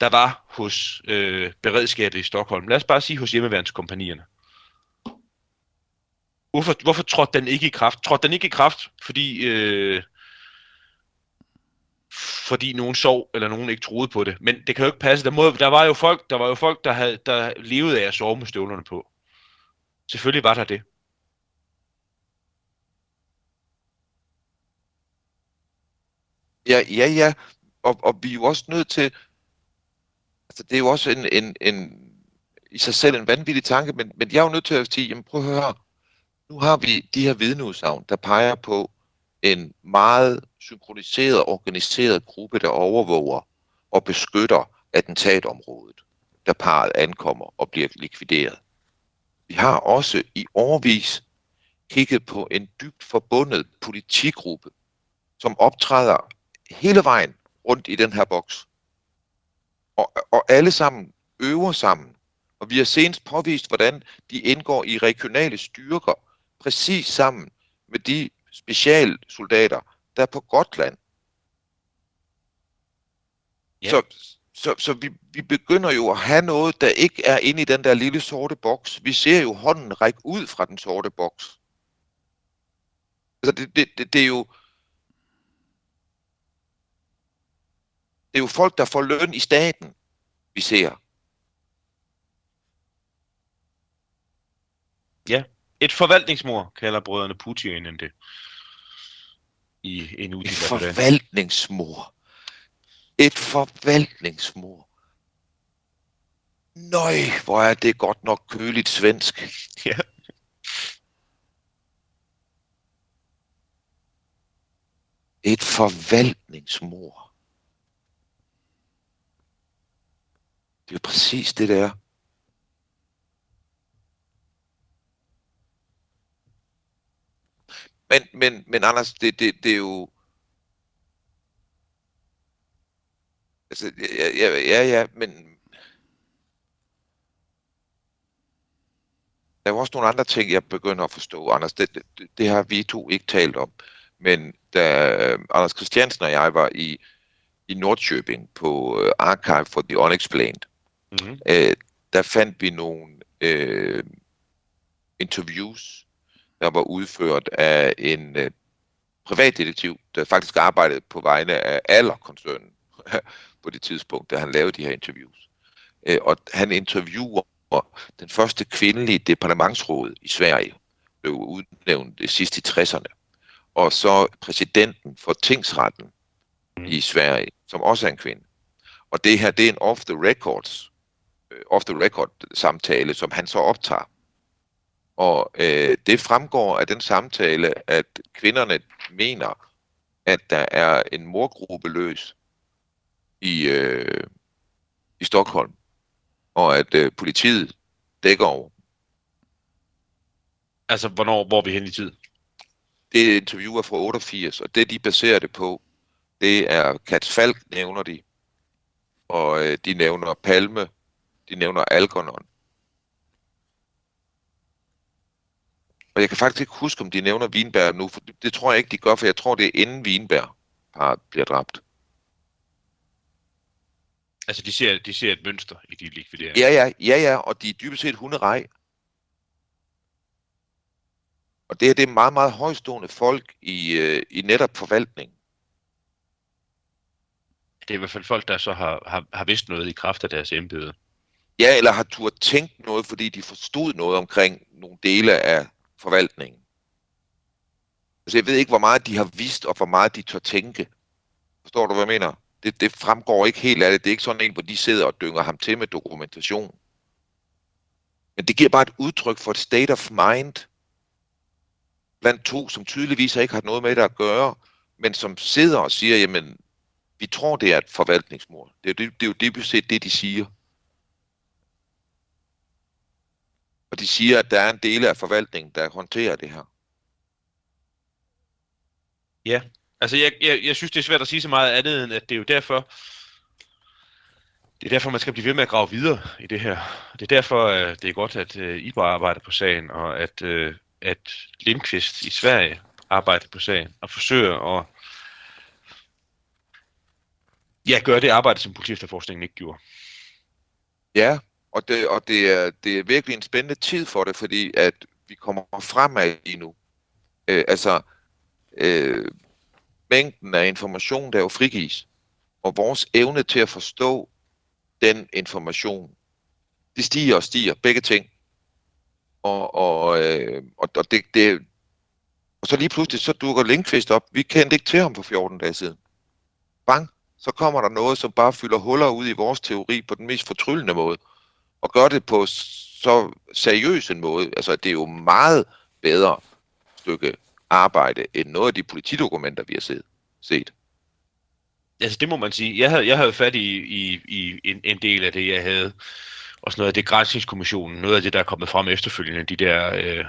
der var hos øh, beredskabet i Stockholm, lad os bare sige hos hjemmeværnskompanierne. Hvorfor, hvorfor trådte den ikke i kraft? Trådte den ikke i kraft, fordi, øh, fordi nogen sov, eller nogen ikke troede på det. Men det kan jo ikke passe. Der, må, der var jo folk, der, var jo folk, der, havde, der levede af at sove med støvlerne på. Selvfølgelig var der det. Ja, ja, ja. Og, og vi er jo også nødt til... Altså, det er jo også en, en, en, i sig selv en vanvittig tanke, men, men jeg er jo nødt til at sige, jamen prøv at høre, nu har vi de her vidneudsagn, der peger på en meget synkroniseret, organiseret gruppe, der overvåger og beskytter attentatområdet, der parret ankommer og bliver likvideret. Vi har også i årvis kigget på en dybt forbundet politigruppe, som optræder hele vejen rundt i den her boks. Og, og alle sammen øver sammen. Og vi har senest påvist, hvordan de indgår i regionale styrker, præcis sammen med de specialsoldater, der er på Gotland. Ja. Så, så, så vi, vi begynder jo at have noget, der ikke er inde i den der lille sorte boks. Vi ser jo hånden række ud fra den sorte boks. Altså det, det, det, det er jo... Det er jo folk, der får løn i staten, vi ser. Ja, et forvaltningsmor kalder brødrene Putin det. I en Et forvaltningsmor. Et forvaltningsmor. Nøj, hvor er det godt nok køligt svensk. *laughs* Ja. Et forvaltningsmor. Det er jo præcis det, der. Men, men, men Anders, det, det, det er jo... Altså, ja, ja, ja, ja, men der er jo også nogle andre ting, jeg begynder at forstå, Anders. Det, det, det har vi to ikke talt om. Men da øh, Anders Christiansen og jeg var i, i Nordkøbing på uh, Archive for the Unexplained, mm-hmm. øh, der fandt vi nogle øh, interviews, der var udført af en øh, privatdetektiv, der faktisk arbejdede på vegne af Aller-koncernen *laughs* på det tidspunkt, da han lavede de her interviews. Øh, og han interviewer den første kvindelige departementsråd i Sverige, blev udnævnt det sidste i 60'erne. Og så præsidenten for tingsretten mm. i Sverige, som også er en kvinde. Og det her, det er en off the records, uh, off the record samtale, som han så optager. Og øh, det fremgår af den samtale, at kvinderne mener, at der er en morgruppe løs i, øh, i Stockholm, og at øh, politiet dækker over. Altså, hvornår, hvor er vi hen i tid? Det interview er fra 88, og det de baserer det på, det er Kats Falk nævner de, og øh, de nævner Palme, de nævner Algernon. Og jeg kan faktisk ikke huske, om de nævner Vinberg nu, for det, tror jeg ikke, de gør, for jeg tror, det er inden Vinberg bliver dræbt. Altså, de ser, de ser et mønster i de likvideringer? Ja, ja, ja, ja, og de er dybest set hunderej. Og det her, det er meget, meget højstående folk i, øh, i netop forvaltning. Det er i hvert fald folk, der så har, har, har vidst noget i kraft af deres embede. Ja, eller har turde tænkt noget, fordi de forstod noget omkring nogle dele af forvaltningen. Altså, jeg ved ikke, hvor meget de har vidst, og hvor meget de tør tænke. Forstår du, hvad jeg mener? Det, det fremgår ikke helt af det. Det er ikke sådan en, hvor de sidder og dynger ham til med dokumentation. Men det giver bare et udtryk for et state of mind blandt to, som tydeligvis ikke har noget med det at gøre, men som sidder og siger, jamen, vi tror, det er et forvaltningsmord. Det er, det, det er jo dybest set det, de siger. Og de siger, at der er en del af forvaltningen, der håndterer det her. Ja, altså jeg, jeg, jeg synes, det er svært at sige så meget andet, end at det er jo derfor, det er derfor, man skal blive ved med at grave videre i det her. Det er derfor, øh, det er godt, at øh, I bare arbejder på sagen, og at, øh, at Lindqvist i Sverige arbejder på sagen, og forsøger at ja, gøre det arbejde, som politiefterforskningen ikke gjorde. Ja, og det, og det, er, det er virkelig en spændende tid for det, fordi at vi kommer fremad lige nu. Øh, altså, øh, mængden af information, der jo frigives, og vores evne til at forstå den information, det stiger og stiger, begge ting. Og, og, øh, og, og, det, det, og så lige pludselig, så dukker Linkfist op. Vi kendte ikke til ham for 14 dage siden. Bang, så kommer der noget, som bare fylder huller ud i vores teori på den mest fortryllende måde og gør det på så seriøs en måde. Altså, det er jo meget bedre stykke arbejde end noget af de politidokumenter, vi har set. set. Altså, det må man sige. Jeg havde, jeg havde fat i, i, i en, en del af det, jeg havde. Og sådan noget af det grænsningskommissionen, noget af det, der er kommet frem efterfølgende, de der... Øh,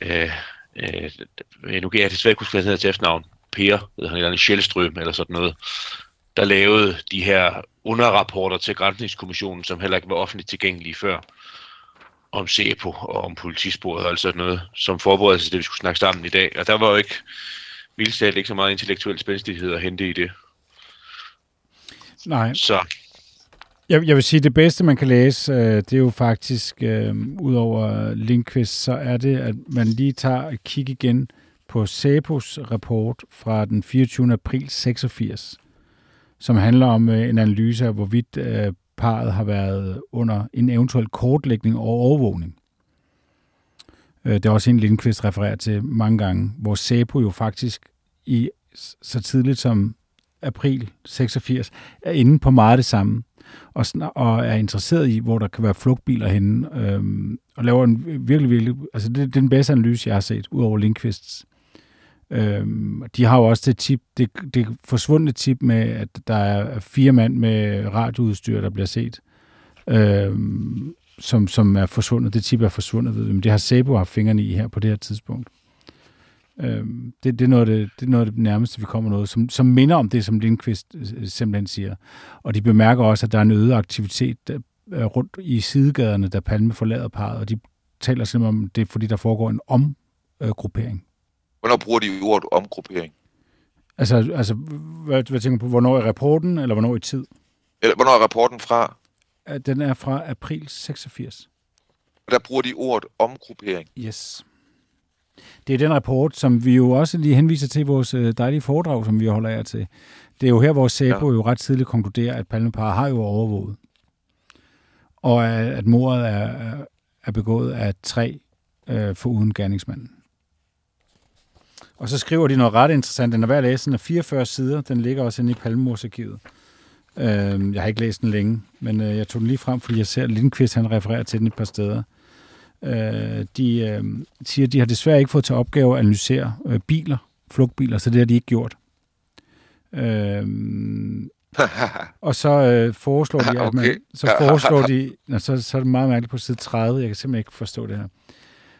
øh, øh, nu kan jeg desværre ikke huske, hvad han hedder til efternavn. Per, eller han, eller en Sjælstrøm, eller sådan noget der lavede de her underrapporter til Grænsningskommissionen, som heller ikke var offentligt tilgængelige før, om SEPO og om politisporet og alt sådan noget, som forberedelse til det, vi skulle snakke sammen i dag. Og der var jo ikke, vildt ikke så meget intellektuel spændstighed at hente i det. Nej. Så. Jeg, jeg vil sige, at det bedste, man kan læse, øh, det er jo faktisk, øh, ud over Linkvist, så er det, at man lige tager et kig igen på SEPOs rapport fra den 24. april 86 som handler om øh, en analyse af, hvorvidt øh, parret har været under en eventuel kortlægning og overvågning. Øh, det er også en Lindqvist refererer til mange gange, hvor SEPO jo faktisk i så tidligt som april 86 er inde på meget det samme og, og er interesseret i, hvor der kan være flugtbiler henne, øhm, og laver en virkelig, virkelig, altså det, det er den bedste analyse, jeg har set, ud over Lindqvists. Øhm, de har jo også det tip, det, det forsvundne tip med, at der er fire mand med radioudstyr, der bliver set, øhm, som, som er forsvundet. Det tip er forsvundet, ved men det har Sabo haft fingrene i her på det her tidspunkt. Øhm, det, det, er noget af det, det er noget af det nærmeste, vi kommer noget, som, som minder om det, som Lindqvist øh, simpelthen siger. Og de bemærker også, at der er en øget aktivitet der, øh, rundt i sidegaderne, da Palme forlader parret, og de taler simpelthen om det, fordi der foregår en omgruppering. Hvornår bruger de ordet omgruppering? Altså, altså hvad, hvad tænker du på? Hvornår er rapporten, eller hvornår i tid? Eller hvornår er rapporten fra? Den er fra april 86. Og der bruger de ordet omgruppering. Yes. Det er den rapport, som vi jo også lige henviser til vores øh, dejlige foredrag, som vi holder af til. Det er jo her, hvor SEPO ja. jo ret tidligt konkluderer, at Palmepar har jo overvåget. Og at, mordet er, er- begået af tre øh, for uden gerningsmanden. Og så skriver de noget ret interessant. Den er værd at læse. Den er 44 sider. Den ligger også inde i Palmemordsarkivet. Øh, jeg har ikke læst den længe, men øh, jeg tog den lige frem, fordi jeg ser, at Lindqvist han refererer til den et par steder. Øh, de øh, siger, at de har desværre ikke fået til opgave at analysere øh, biler, flugtbiler, så det har de ikke gjort. Øh, *laughs* og så øh, foreslår de, at man, Okay. så foreslår de, *laughs* nå, så, så er det meget mærkeligt på side 30, jeg kan simpelthen ikke forstå det her.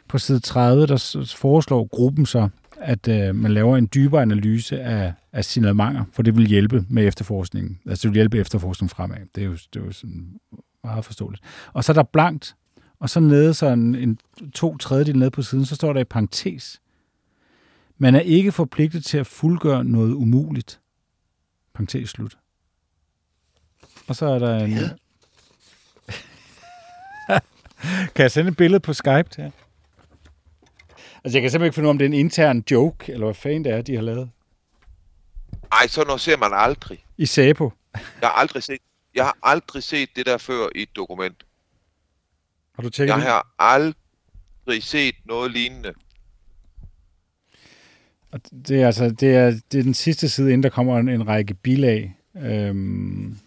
På side 30, der foreslår gruppen så, at øh, man laver en dybere analyse af, af signalementer, for det vil hjælpe med efterforskningen. Altså det vil hjælpe efterforskningen fremad. Det er jo, det er jo sådan meget forståeligt. Og så er der blankt, og så nede, så en, en to tredjedel nede på siden, så står der i parentes. Man er ikke forpligtet til at fuldgøre noget umuligt. Parentes slut. Og så er der en... *laughs* kan jeg sende et billede på Skype til jer? Altså, jeg kan simpelthen ikke finde ud af, om det er en intern joke, eller hvad fanden det er, de har lavet. Ej, sådan noget ser man aldrig. I Sæbo. Jeg har aldrig set, jeg har aldrig set det der før i et dokument. Har du tjekket Jeg det? har aldrig set noget lignende. Og Det er, altså, det, er, det er den sidste side, inden der kommer en, en række bilag. Øhm,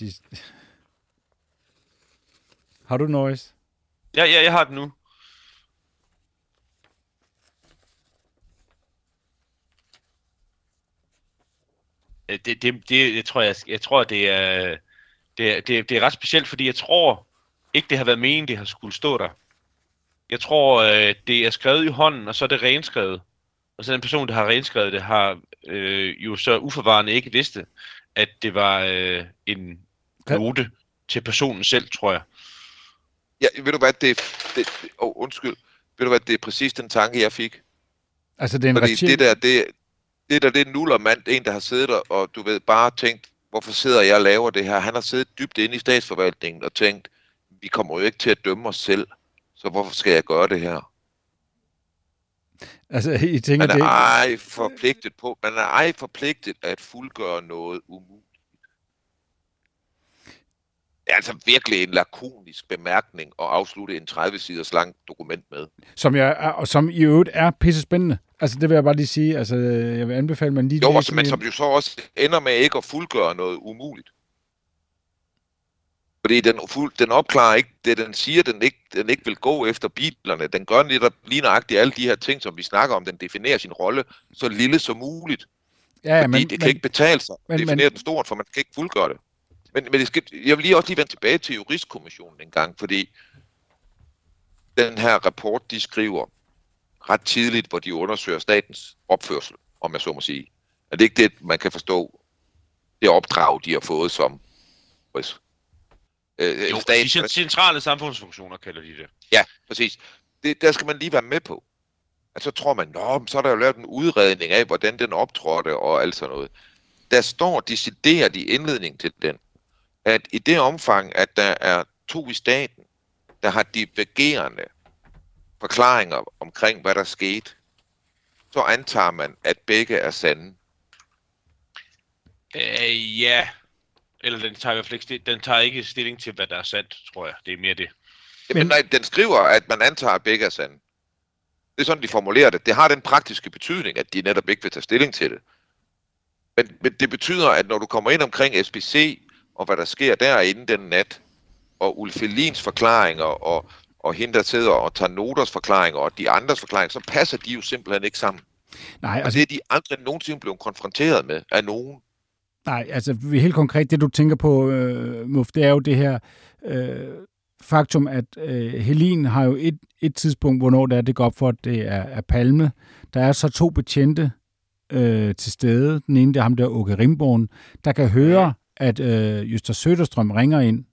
de, har du noise? Ja, ja, jeg har den nu. Øh, Det, det, det, jeg tror, jeg, jeg tror, det er, det, er- det, det er ret specielt, fordi jeg tror ikke, det har været meningen, det har skulle stå der. Jeg tror, øh, det er skrevet i hånden, og så er det renskrevet. Og så den person, der har renskrevet det, har øh, jo så uforvarende ikke vidste, at det var øh, en Re- note til personen selv, tror jeg. Ja, ved du hvad, det, det, oh, undskyld. Ved du hvad, det er præcis den tanke, jeg fik. Altså, det er en Fordi regi- det der, det, det der, det er nul og mand, en, der har siddet der, og du ved, bare tænkt, hvorfor sidder jeg og laver det her? Han har siddet dybt inde i statsforvaltningen og tænkt, vi kommer jo ikke til at dømme os selv, så hvorfor skal jeg gøre det her? Altså, I tænker, Man er det, ej forpligtet på, man er ej forpligtet at fuldgøre noget umuligt. Det er altså virkelig en lakonisk bemærkning at afslutte en 30-siders lang dokument med. som, jeg og som i øvrigt er pisse spændende. Altså, det vil jeg bare lige sige. Altså, jeg vil anbefale, at man lige Jo, også, men som jo så også ender med ikke at fuldgøre noget umuligt. Fordi den, fuld, den opklarer ikke det, den siger, den ikke, den ikke vil gå efter bilerne. Den gør netop lige nøjagtigt alle de her ting, som vi snakker om. Den definerer sin rolle så lille som muligt. ja, ja, fordi men, det kan men, ikke betale sig men- at definere den stort, for man kan ikke fuldgøre det. Men, men det skal, jeg vil lige også lige vende tilbage til juristkommissionen en gang, fordi den her rapport, de skriver ret tidligt, hvor de undersøger statens opførsel, om jeg så må sige. Er det ikke det, man kan forstå, det opdrag, de har fået som øh, Jo, stat, de cen- centrale samfundsfunktioner kalder de det. Ja, præcis. Det, der skal man lige være med på. At så tror man, Nå, så er der jo lavet en udredning af, hvordan den optrådte og alt sådan noget. Der står decideret i indledningen til den, at i det omfang, at der er to i staten, der har divergerende forklaringer omkring, hvad der skete, så antager man, at begge er sande. Øh, ja. Eller den tager i hvert fald ikke, den tager ikke stilling til, hvad der er sandt, tror jeg. Det er mere det. Men Men- nej, den skriver, at man antager, at begge er sande. Det er sådan, de formulerer det. Det har den praktiske betydning, at de netop ikke vil tage stilling til det. Men, men det betyder, at når du kommer ind omkring SBC, og hvad der sker derinde den nat, og Ulf Elins forklaringer, og, og hende, der sidder og tager noters forklaringer, og de andres forklaringer, så passer de jo simpelthen ikke sammen. nej, Og altså, det er de aldrig nogensinde blevet konfronteret med af nogen. nej, altså helt konkret, det du tænker på, øh, Muf, det er jo det her øh, faktum, at øh, Helin har jo et, et tidspunkt, hvornår det er, det går op for, at det er, er Palme. Der er så to betjente øh, til stede. Den ene, det er ham der, Åke Rimborn, der kan høre, at øh, Jøster Søderstrøm ringer ind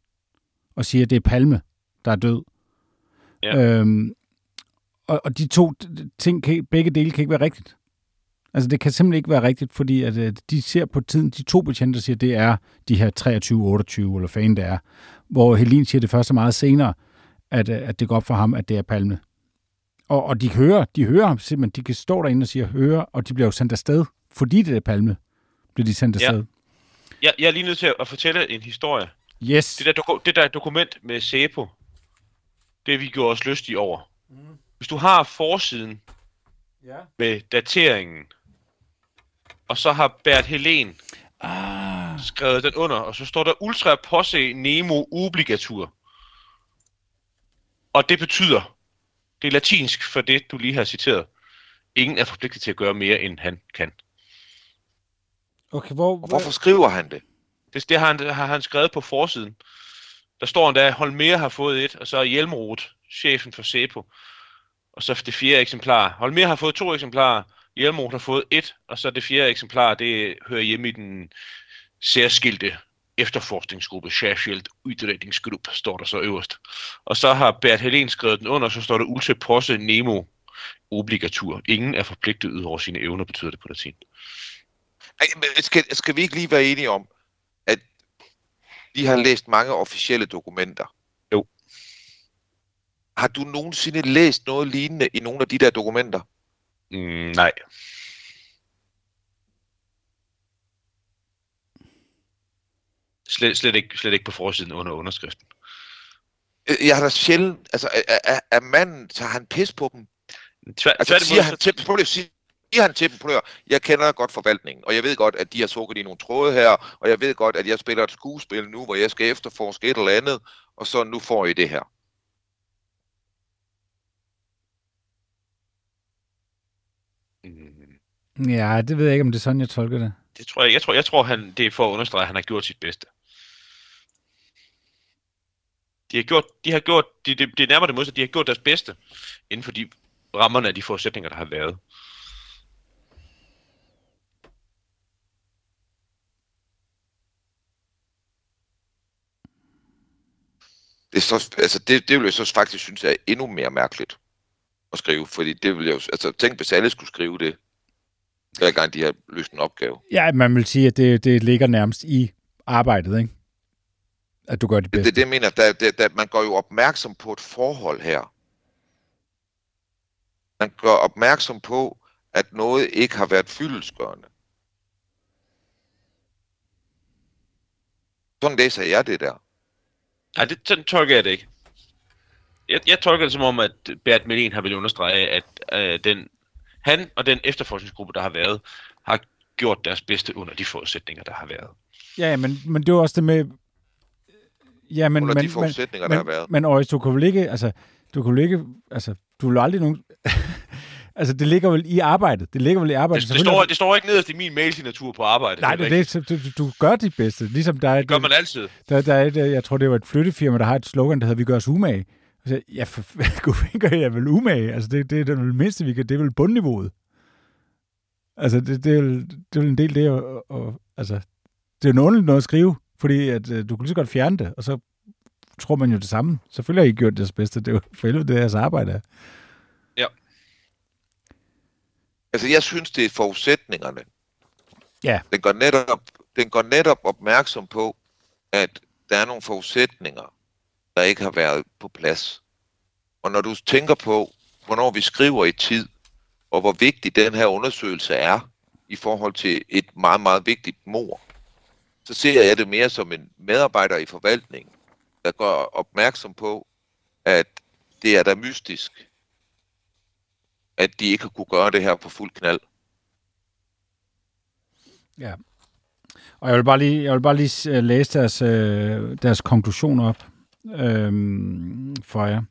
og siger, at det er Palme, der er død. Ja. Øhm, og, og de to ting, kan, begge dele kan ikke være rigtigt. Altså, det kan simpelthen ikke være rigtigt, fordi at, øh, de ser på tiden, de to betjente siger, at det er de her 23-28, eller fanden det er. Hvor Helin siger det første meget senere, at, øh, at det går op for ham, at det er Palme. Og, og de hører, de hører ham simpelthen, de kan stå derinde og sige høre, og de bliver jo sendt afsted, fordi det er Palme, bliver de sendt Ja. afsted. Jeg, jeg er lige nødt til at fortælle en historie. Yes. Det der, doku- det der dokument med Sæpo, det vi gjorde os lystige over. Mm. Hvis du har forsiden Ja. med dateringen, og så har Bert Helen Ah, skrevet den under, og så står der Ultra Posse Nemo Obligatur. Og det betyder, det er latinsk for det, du lige har citeret. Ingen er forpligtet til at gøre mere, end han kan. okay, hvor... Og hvorfor skriver han det? Det, det har, han, har han skrevet på forsiden. Der står endda, at Holmer har fået et, og så er Hjelmroth, chefen for SEPO. Og så det fjerde eksemplar. Holmer har fået to eksemplarer, Hjelmroth har fået et, og så det fjerde eksemplar, det hører hjemme i den særskilte efterforskningsgruppe, Særskilt Udredningsgruppe, står der så øverst. Og så har Bert Helen skrevet den under, så står der Ulse Posse Nemo Obligatur. Ingen er forpligtet ud over sine evner, betyder det på latin. Ej, men skal, skal vi ikke lige være enige om, de har læst mange officielle dokumenter? Jo. Har du nogensinde læst noget lignende i nogle af de der dokumenter? Mm, nej. Slet, slet, ikke, slet ikke på forsiden under underskriften. Øh, Jeg har da sjældent... Altså, er, er, er manden... Tager han pis på dem? Tvær, Altså, siger så- han dem... Prøv lige at sige, siger han til dem, prøv jeg kender godt forvaltningen, og jeg ved godt, at de har sukket i nogle tråde her, og jeg ved godt, at jeg spiller et skuespil nu, hvor jeg skal efterforske et eller andet, og så nu får I det her. Mm, Ja, det ved jeg ikke, om det er sådan, jeg tolker det. Det tror jeg, jeg tror, jeg tror han, det er for at understrege, at han har gjort sit bedste. De har gjort, de har gjort, de, det, det er nærmere det modsatte, de har gjort deres bedste inden for de rammerne af de forudsætninger, der har været. Det, er så, altså, det, det vil jeg så faktisk synes er endnu mere mærkeligt at skrive, fordi det vil jeg jo, altså tænk hvis alle skulle skrive det, hver gang de har løst en opgave. Ja, man vil sige, at det, det ligger nærmest i arbejdet, ikke? At du gør det Det, bedste. det, det jeg mener, der, der, der, man går jo opmærksom på et forhold her. Man gør opmærksom på, at noget ikke har været fyldelsgørende. Sådan læser jeg det der. Nej, det sådan tolker jeg det ikke. Jeg, jeg tolker det som om, at Bert Melin har vil understrege, at øh, den, han og den efterforskningsgruppe, der har været, har gjort deres bedste under de forudsætninger, der har været. Ja, men, men det var også det med... Ja, men, Under men, de forudsætninger, men, der har været. Men Øjs, du kan vel ikke... Altså, du kan vel ikke... Altså, du vil aldrig nogen... altså, det ligger vel i arbejdet. Det ligger vel i arbejdet. Det, det, står, det står ikke nederst i min mailsignatur på arbejde. Nej, det det. Så Du, du gør dit bedste. Ligesom der er, Det gør man altid. der, der er et, øh, jeg tror, det var et flyttefirma, der har et slogan, der hedder, vi gør os umage. Altså, ja, for *laughs* gud, gør jeg vel umage. Altså, det, det er det mindste, vi kan. Det er vel bundniveauet. Altså, det, det, er, vel, det er vel en del det, og, og, altså, det er jo noget noget at skrive, fordi at, øh, du kan lige så godt fjerne det, og så tror man jo det samme. Selvfølgelig har I gjort deres bedste. Det er jo for helvede, det er jeres arbejde. er. Altså, jeg synes, det er forudsætningerne. Ja. Den går netop, den går netop opmærksom på, at der er nogle forudsætninger, der ikke har været på plads. Og når du tænker på, hvornår vi skriver i tid, og hvor vigtig den her undersøgelse er i forhold til et meget, meget vigtigt mor, så ser jeg det mere som en medarbejder i forvaltningen, der gør opmærksom på, at det er da mystisk, at de ikke har kunne gøre det her på fuld knald. Ja. Og jeg vil bare lige, jeg vil bare lige øh, læse deres, øh, deres konklusion op øhm, for jer.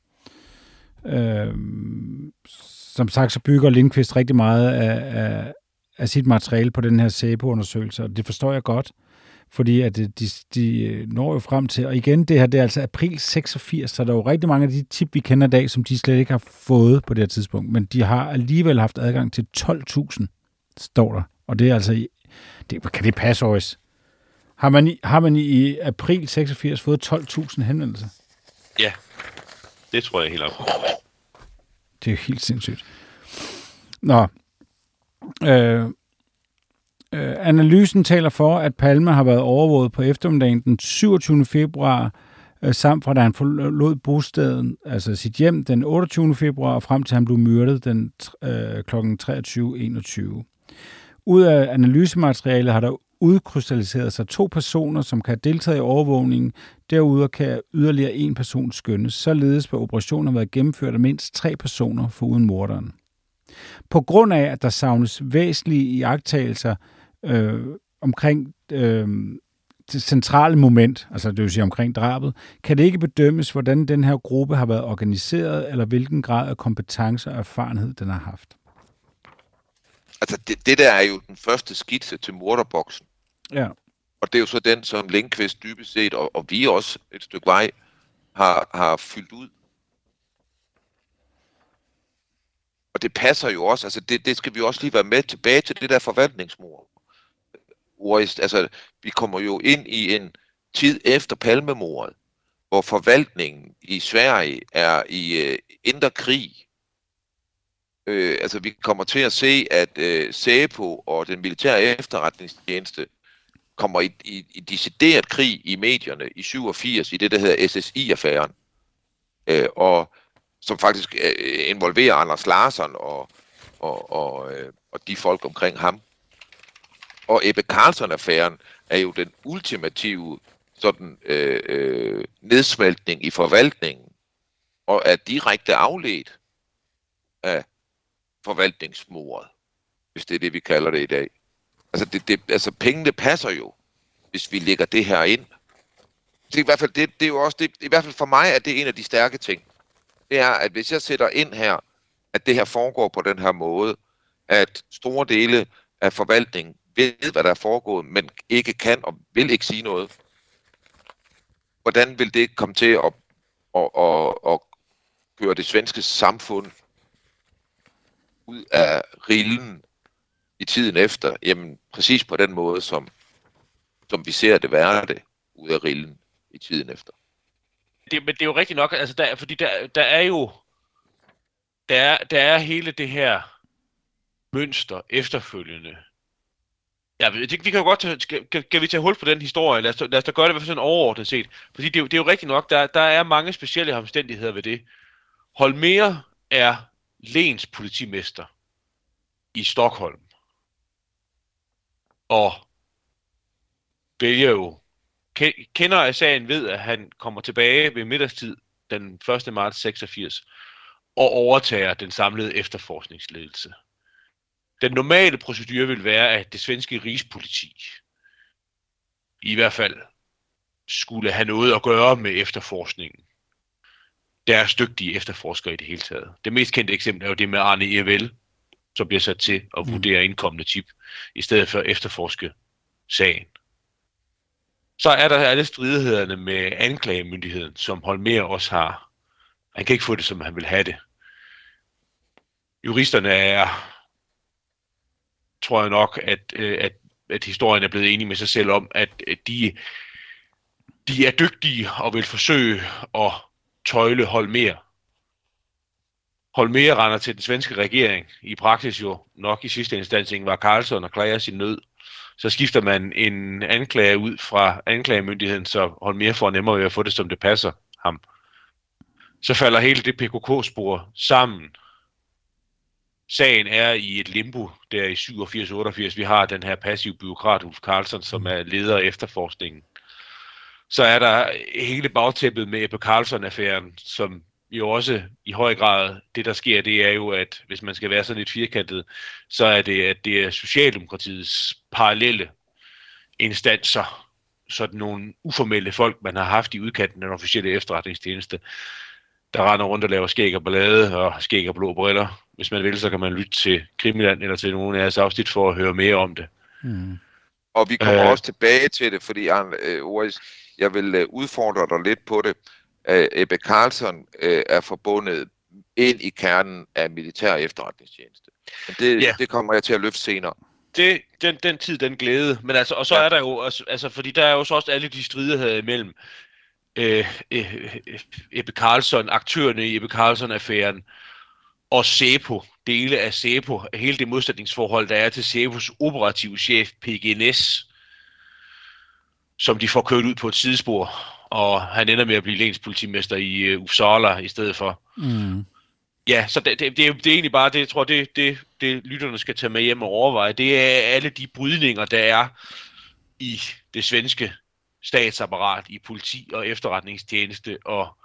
Øhm, som sagt, så bygger Lindqvist rigtig meget af, af, af sit materiale på den her SEPO-undersøgelse, og det forstår jeg godt. Fordi at de, de når jo frem til, og igen, det her det er altså april 86, så der er jo rigtig mange af de tip, vi kender i dag, som de slet ikke har fået på det her tidspunkt, men de har alligevel haft adgang til 12.000, står der. Og det er altså, det, kan det passe, Aarhus? Har man, i, har man i april 86 fået 12.000 henvendelser? Ja, det tror jeg helt op. Det er jo helt sindssygt. Nå. Øh, øh, analysen taler for, at Palme har været overvåget på eftermiddagen den 27. februar, øh, samt fra da han forlod bostaden, altså sit hjem, den 28. februar, og frem til han blev myrdet den øh, kl. 23.21. Ud af analysematerialet har der udkrystalliseret sig to personer, som kan deltage i overvågningen. Derudover kan yderligere en person skønnes. Således vil operationen have været gennemført af mindst tre personer foruden morderen. På grund af, at der savnes væsentlige iagttagelser øh, omkring øh, det centrale moment, altså det vil sige omkring drabet, kan det ikke bedømmes, hvordan den her gruppe har været organiseret, eller hvilken grad af kompetence og erfarenhed den har haft. Altså det, det der er jo den første skitse til morderboksen. Ja. Og det er jo så den, som Lindqvist dybest set, og, og vi også et stykke vej, har, har fyldt ud. Og det passer jo også, altså det, det skal vi også lige være med tilbage til det der forvaltningsmord. Altså, vi kommer jo ind i en tid efter palmemordet, hvor forvaltningen i Sverige er i øh, indre krig. Øh, altså, vi kommer til at se, at øh, SEPO og den militære efterretningstjeneste kommer i, i, i decideret krig i medierne i 87 i det, der hedder SSI-affæren. Øh, og som faktisk øh, involverer Anders Larsson og, og, og, øh, og de folk omkring ham. Og Ebbe Carlson-affæren er jo den ultimative sådan øh, øh, nedsmeltning i forvaltningen, og er direkte afledt af forvaltningsmordet, hvis det er det, vi kalder det i dag. Altså, det, det, altså pengene passer jo, hvis vi lægger det her ind. Det er i hvert fald, det, det er jo også, det, i hvert fald for mig er det en af de stærke ting. Det er, at hvis jeg sætter ind her, at det her foregår på den her måde, at store dele af forvaltningen ved, hvad der er foregået, men ikke kan og vil ikke sige noget. Hvordan vil det komme til at, at, at, at køre det svenske samfund ud af rillen i tiden efter, jamen præcis på den måde, som, som vi ser det være det ud af rillen i tiden efter. Det, men det er jo rigtigt nok, altså der, fordi der, der er jo, der der er hele det her mønster efterfølgende. Ja, det, vi kan jo godt tage, skal, kan, kan vi tage hul på den historie? Lad os, lad os da gøre det i hvert fald sådan overordnet set. Fordi det, det er jo rigtigt nok, der, der er mange specielle omstændigheder ved det. Holmer er Lens politimester i Stockholm og vælger jo, kender af sagen ved, at han kommer tilbage ved middagstid den 1. marts 86 og overtager den samlede efterforskningsledelse. Den normale procedure vil være, at det svenske rigspoliti i hvert fald skulle have noget at gøre med efterforskningen. Deres dygtige efterforskere i det hele taget. Det mest kendte eksempel er jo det med Arne Evel, som bliver sat til at mm. vurdere indkommende tip, i stedet for at efterforske sagen. Så er der alle stridighederne med anklagemyndigheden, som Holmer også har. Han kan ikke få det, som han vil have det. Juristerne er, tror jeg nok, at, øh, at, at historien er blevet enige med sig selv om, at de, de er dygtige og vil forsøge at tøjle Holmer Holmer render til den svenske regering, i praksis jo nok i sidste instans var Karlsson og klager sin nød. Så skifter man en anklager ud fra anklagemyndigheden, så Holmer får nemmere ved at få det, som det passer ham. Så falder hele det PKK-spor sammen. Sagen er i et limbo der i 87-88. Vi har den her passive byråkrat Ulf Carlsson, som er leder af efterforskningen. Så er der hele bagtæppet med Ebbe Carlsson-affæren, som jo også i høj grad, det der sker, det er jo, at hvis man skal være sådan lidt firkantet, så er det, at det er Socialdemokratiets parallelle instanser, sådan nogle uformelle folk, man har haft i udkanten af den officielle efterretningstjeneste, der render rundt og laver skæg og ballade og skæg og blå briller. Hvis man vil, så kan man lytte til Krimiland eller til nogle af jeres afsnit for at høre mere om det. Mm. Og vi kommer Øh. også tilbage til det, fordi øh, Oris, jeg vil øh, udfordre dig lidt på det. Øh, Ebbe Carlson øh, er forbundet ind i kernen af militær efterretningstjeneste. Men det, Ja. det kommer jeg til at løfte senere. det, den, den tid, den glæde. Men altså, og så Ja. er der jo altså, fordi der er jo så også alle de stridigheder imellem øh, øh, øh, Ebbe Carlson, aktørerne i Ebbe Carlson-affæren, og SEPO, dele af SEPO, hele det modsætningsforhold, der er til SEPOs operative chef, PGNS, som de får kørt ud på et sidespor, og han ender med at blive lenspolitimester i øh, Uppsala i stedet for. Mm. Ja, så det, det, det, er, det er egentlig bare det, jeg tror, det, det, det lytterne skal tage med hjem og overveje. Det er alle de brydninger, der er i det svenske statsapparat, i politi og efterretningstjeneste og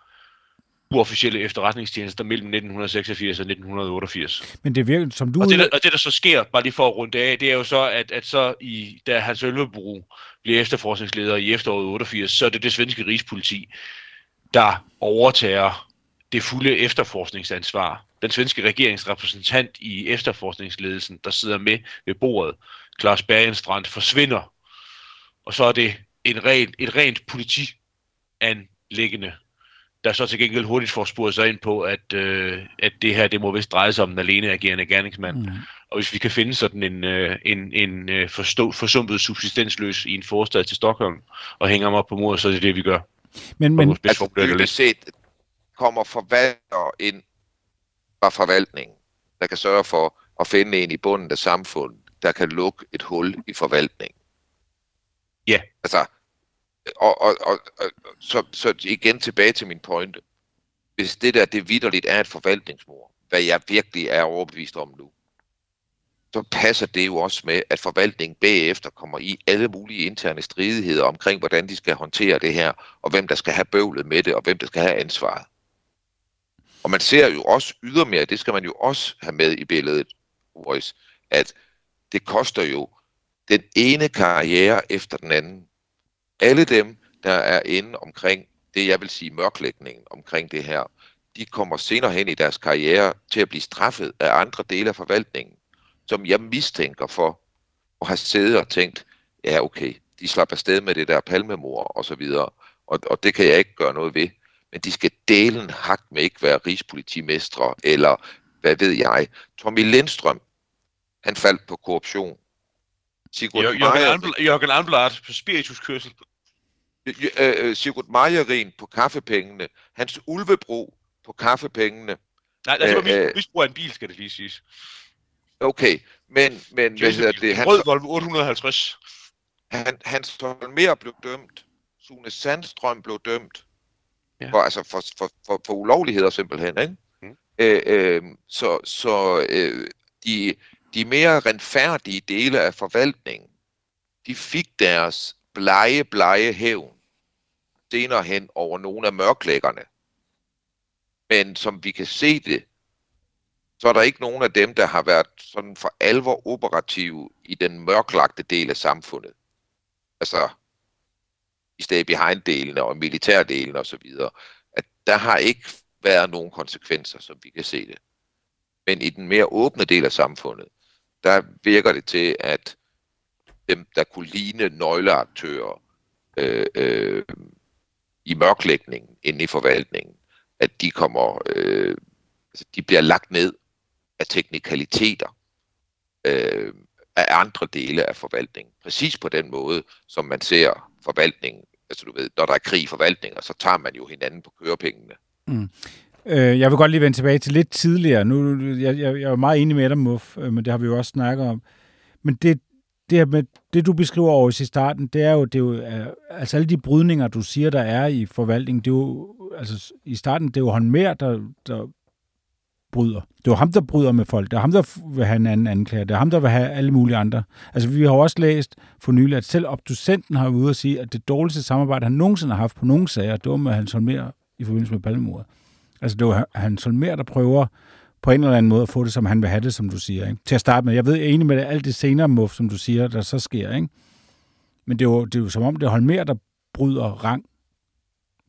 uofficielle efterretningstjenester mellem 1986 og 1988. Men det virker, som du... Og det, der, og det, der så sker, bare lige for at runde af, det er jo så, at, at så i, da Hans Ølvebro bliver efterforskningsleder i efteråret 88, så er det det svenske rigspoliti, der overtager det fulde efterforskningsansvar. Den svenske regeringsrepræsentant i efterforskningsledelsen, der sidder med ved bordet, Claus Bergenstrand, forsvinder. Og så er det en ren, et rent politianlæggende, der så til gengæld hurtigt får spurgt sig ind på, at, øh, at det her det må vist dreje sig om en alene agerende gerningsmand. Mm. Og hvis vi kan finde sådan en, øh, en, en øh, forstå, forsumpet subsistensløs i en forstad til Stockholm og hænger ham op på mordet, så er det det, vi gør. Men, Men, Altså dybest set kommer forvaltere ind fra forvaltningen, der kan sørge for at finde en i bunden af samfundet, der kan lukke et hul i forvaltningen. Ja. Altså, og, og, og, og så, så igen tilbage til min pointe. Hvis det der, det vidderligt er et forvaltningsmord, hvad jeg virkelig er overbevist om nu, så passer det jo også med, at forvaltningen bagefter kommer i alle mulige interne stridigheder omkring, hvordan de skal håndtere det her, og hvem der skal have bøvlet med det, og hvem der skal have ansvaret. Og man ser jo også ydermere, det skal man jo også have med i billedet, Royce, at det koster jo den ene karriere efter den anden. Alle dem, der er inde omkring det, jeg vil sige mørklægningen omkring det her, de kommer senere hen i deres karriere til at blive straffet af andre dele af forvaltningen, som jeg mistænker for at have siddet og tænkt, ja okay, de slap afsted med det der palmemor og så videre, og, og det kan jeg ikke gøre noget ved. Men de skal delen hak med ikke være rigspolitimestre, eller hvad ved jeg. Tommy Lindstrøm, han faldt på korruption. Sigurd Jørgen, Jørgen Amblart på spirituskørsel. Øh, øh, Sigurd Meyerin på kaffepengene. Hans ulvebro på kaffepengene. Nej, altså, det var Øh, øh. mis- misbrug af en bil, skal det lige siges. Okay, men, men hvad hedder det? Han, Rød Volvo 850. han, Hans Holmer blev dømt. Sune Sandstrøm blev dømt. Ja. For, altså for, for, for, for ulovligheder simpelthen, ikke? Mm. Øh, øh, så så øh, de, de mere renfærdige dele af forvaltningen, de fik deres blege, blege hævn senere hen over nogle af mørklæggerne. Men som vi kan se det, så er der ikke nogen af dem, der har været sådan for alvor operative i den mørklagte del af samfundet. Altså i stay behind-delene og militærdelene og så videre. At der har ikke været nogen konsekvenser, som vi kan se det. Men i den mere åbne del af samfundet, der virker det til, at dem, der kunne ligne nøgleaktører øh, øh, i mørklægningen inde i forvaltningen, at de kommer, øh, altså de bliver lagt ned af teknikaliteter øh, af andre dele af forvaltningen. Præcis på den måde, som man ser forvaltningen. Altså du ved, når der er krig i forvaltninger, så tager man jo hinanden på kørepengene. Mm. Øh, jeg vil godt lige vende tilbage til lidt tidligere. Nu, jeg, jeg, jeg er meget enig med dig, Muff, øh, men det har vi jo også snakket om. Men det, det, her med, det du beskriver over i starten, det er jo, det er jo øh, altså alle de brydninger, du siger, der er i forvaltningen, det er jo, altså i starten, det er jo Holmer, der, der bryder. Det er jo ham, der bryder med folk. Det er ham, der vil have en anden anklager. Det er ham, der vil have alle mulige andre. Altså, vi har også læst for nylig, at selv obducenten har ude at sige, at det dårligste samarbejde, han nogensinde har haft på nogen sager, det var med Hans Holmer i forbindelse med palmemordet. Altså, det var Hans Holmer, der prøver på en eller anden måde at få det, som han vil have det, som du siger. Ikke? Til at starte med. Jeg ved, jeg er enig med det, alt det senere muff, som du siger, der så sker. Ikke? Men det er, jo, det er jo som om, det er Holmer, der bryder rang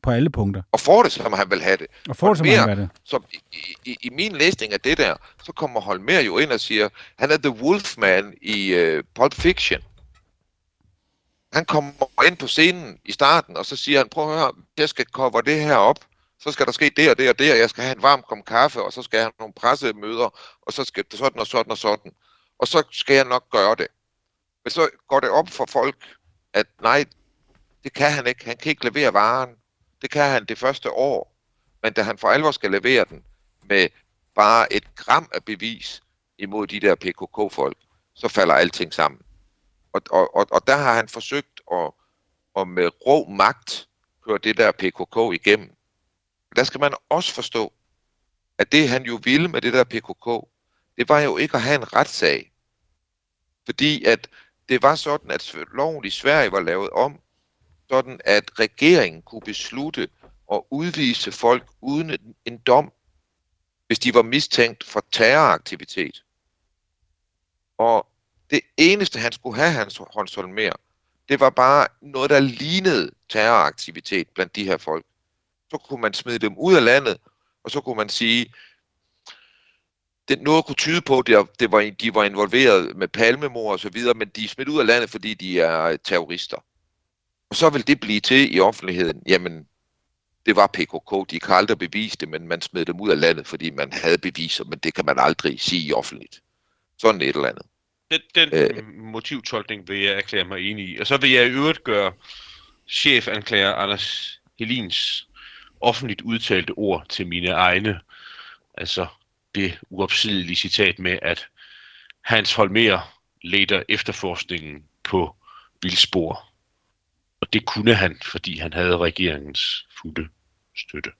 på alle punkter. Og får det, som han vil have det. Og får det, som Holmér- han vil have det. Så i, i, i min læsning af det der, så kommer Holmer jo ind og siger, han er the Wolfman i uh, Pulp Fiction. Han kommer ind på scenen i starten, og så siger han, prøv at høre, jeg skal cover det her op, så skal der ske det og det og det, og jeg skal have en varm kom kaffe, og så skal jeg have nogle pressemøder, og så skal det sådan og sådan og sådan. Og så skal jeg nok gøre det. Men så går det op for folk, at nej, det kan han ikke. Han kan ikke levere varen. Det kan han det første år. Men da han for alvor skal levere den med bare et gram af bevis imod de der PKK-folk, så falder alting sammen. Og, og, og, og der har han forsøgt at, at med rå magt køre det der PKK igennem. Der skal man også forstå, at det han jo ville med det der PKK, det var jo ikke at have en retssag. Fordi at det var sådan, at loven i Sverige var lavet om, sådan at regeringen kunne beslutte at udvise folk uden en dom, hvis de var mistænkt for terroraktivitet. Og det eneste, han skulle have, hans håndshold mere, det var bare noget, der lignede terroraktivitet blandt de her folk. Så kunne man smide dem ud af landet, og så kunne man sige, det, noget kunne tyde på, at det var, de var involveret med palmemor og så videre, men de er smidt ud af landet, fordi de er terrorister. Og så vil det blive til i offentligheden, jamen, det var PKK, de kan aldrig bevise det, men man smed dem ud af landet, fordi man havde beviser, men det kan man aldrig sige offentligt. Sådan et eller andet. Den, den øh, motivtolkning vil jeg erklære mig enig i. Og så vil jeg i øvrigt gøre chefanklager Anders Helins offentligt udtalte ord til mine egne. Altså det uopsidelige citat med, at Hans Holmer leder efterforskningen på vildspor. Og det kunne han, fordi han havde regeringens fulde støtte.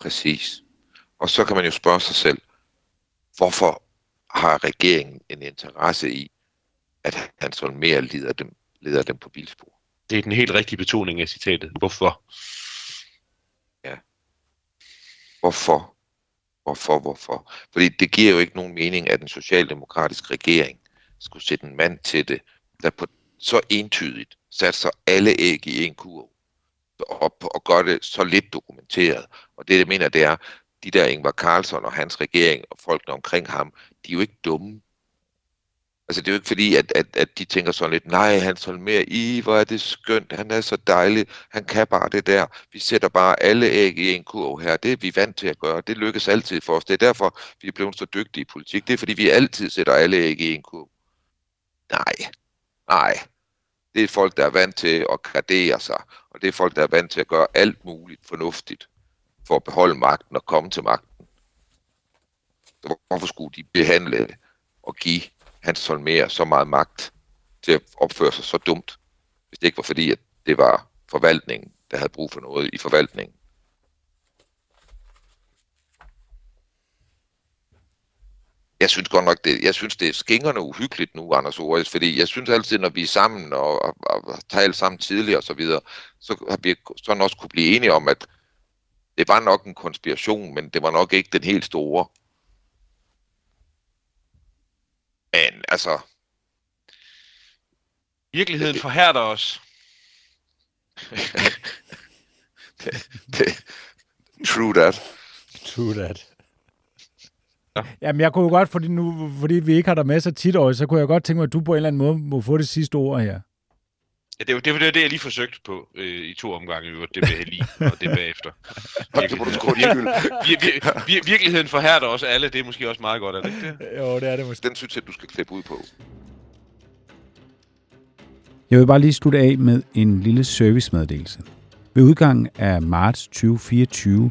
Præcis. Og så kan man jo spørge sig selv, hvorfor har regeringen en interesse i, at Hans Holmer leder dem, leder dem på vildspor? Det er den helt rigtige betoning af citatet. Hvorfor? Hvorfor? Hvorfor, hvorfor? Fordi det giver jo ikke nogen mening, at en socialdemokratisk regering skulle sætte en mand til det, der på så entydigt satser alle æg i en kurv og, og gør det så lidt dokumenteret. Og det, jeg mener, det er, de der Ingvar Carlsson og hans regering og folkene omkring ham, de er jo ikke dumme. Altså det er jo ikke fordi, at, at, at de tænker sådan lidt, nej, han er mere i, hvor er det skønt, han er så dejlig, han kan bare det der. Vi sætter bare alle æg i en kurv her, det er vi vant til at gøre, det lykkes altid for os. Det er derfor, vi er blevet så dygtige i politik, det er fordi, vi altid sætter alle æg i en kurv. Nej, nej. Det er folk, der er vant til at gradere sig, og det er folk, der er vant til at gøre alt muligt fornuftigt for at beholde magten og komme til magten. Hvorfor skulle de behandle og give Hans Holmer så meget magt til at opføre sig så dumt, hvis det ikke var fordi, at det var forvaltningen, der havde brug for noget i forvaltningen. Jeg synes godt nok, det, jeg synes, det er skingerne uhyggeligt nu, Anders Ores, fordi jeg synes altid, når vi er sammen og, og, og taler sammen tidligere og så videre, så har vi sådan også kunne blive enige om, at det var nok en konspiration, men det var nok ikke den helt store. Men altså... Virkeligheden det, forhærder os. *laughs* det, det, true that. True that. Ja. Jamen, jeg kunne jo godt, fordi, nu, fordi vi ikke har der med så tit år, så kunne jeg godt tænke mig, at du på en eller anden måde må få det sidste ord her. Ja, det, var, det var det, jeg lige forsøgte på øh, i to omgange, det med Helin og det bagefter. *laughs* Virkeligheden, *laughs* vir, vir, vir, virkeligheden forhærder også alle, det er måske også meget godt, er det ikke det? Jo, det er det måske. Den synes jeg, du skal klippe ud på. Jeg vil bare lige slutte af med en lille servicemeddelelse. Ved udgangen af marts 2024,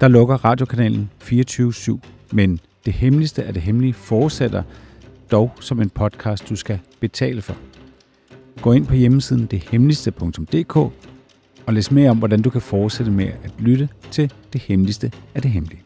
der lukker radiokanalen 24-7, men det hemmeligste af det hemmelige fortsætter dog som en podcast, du skal betale for. Gå ind på hjemmesiden dethemmeligste.dk og læs mere om, hvordan du kan fortsætte med at lytte til det hemmeligste af det hemmelige.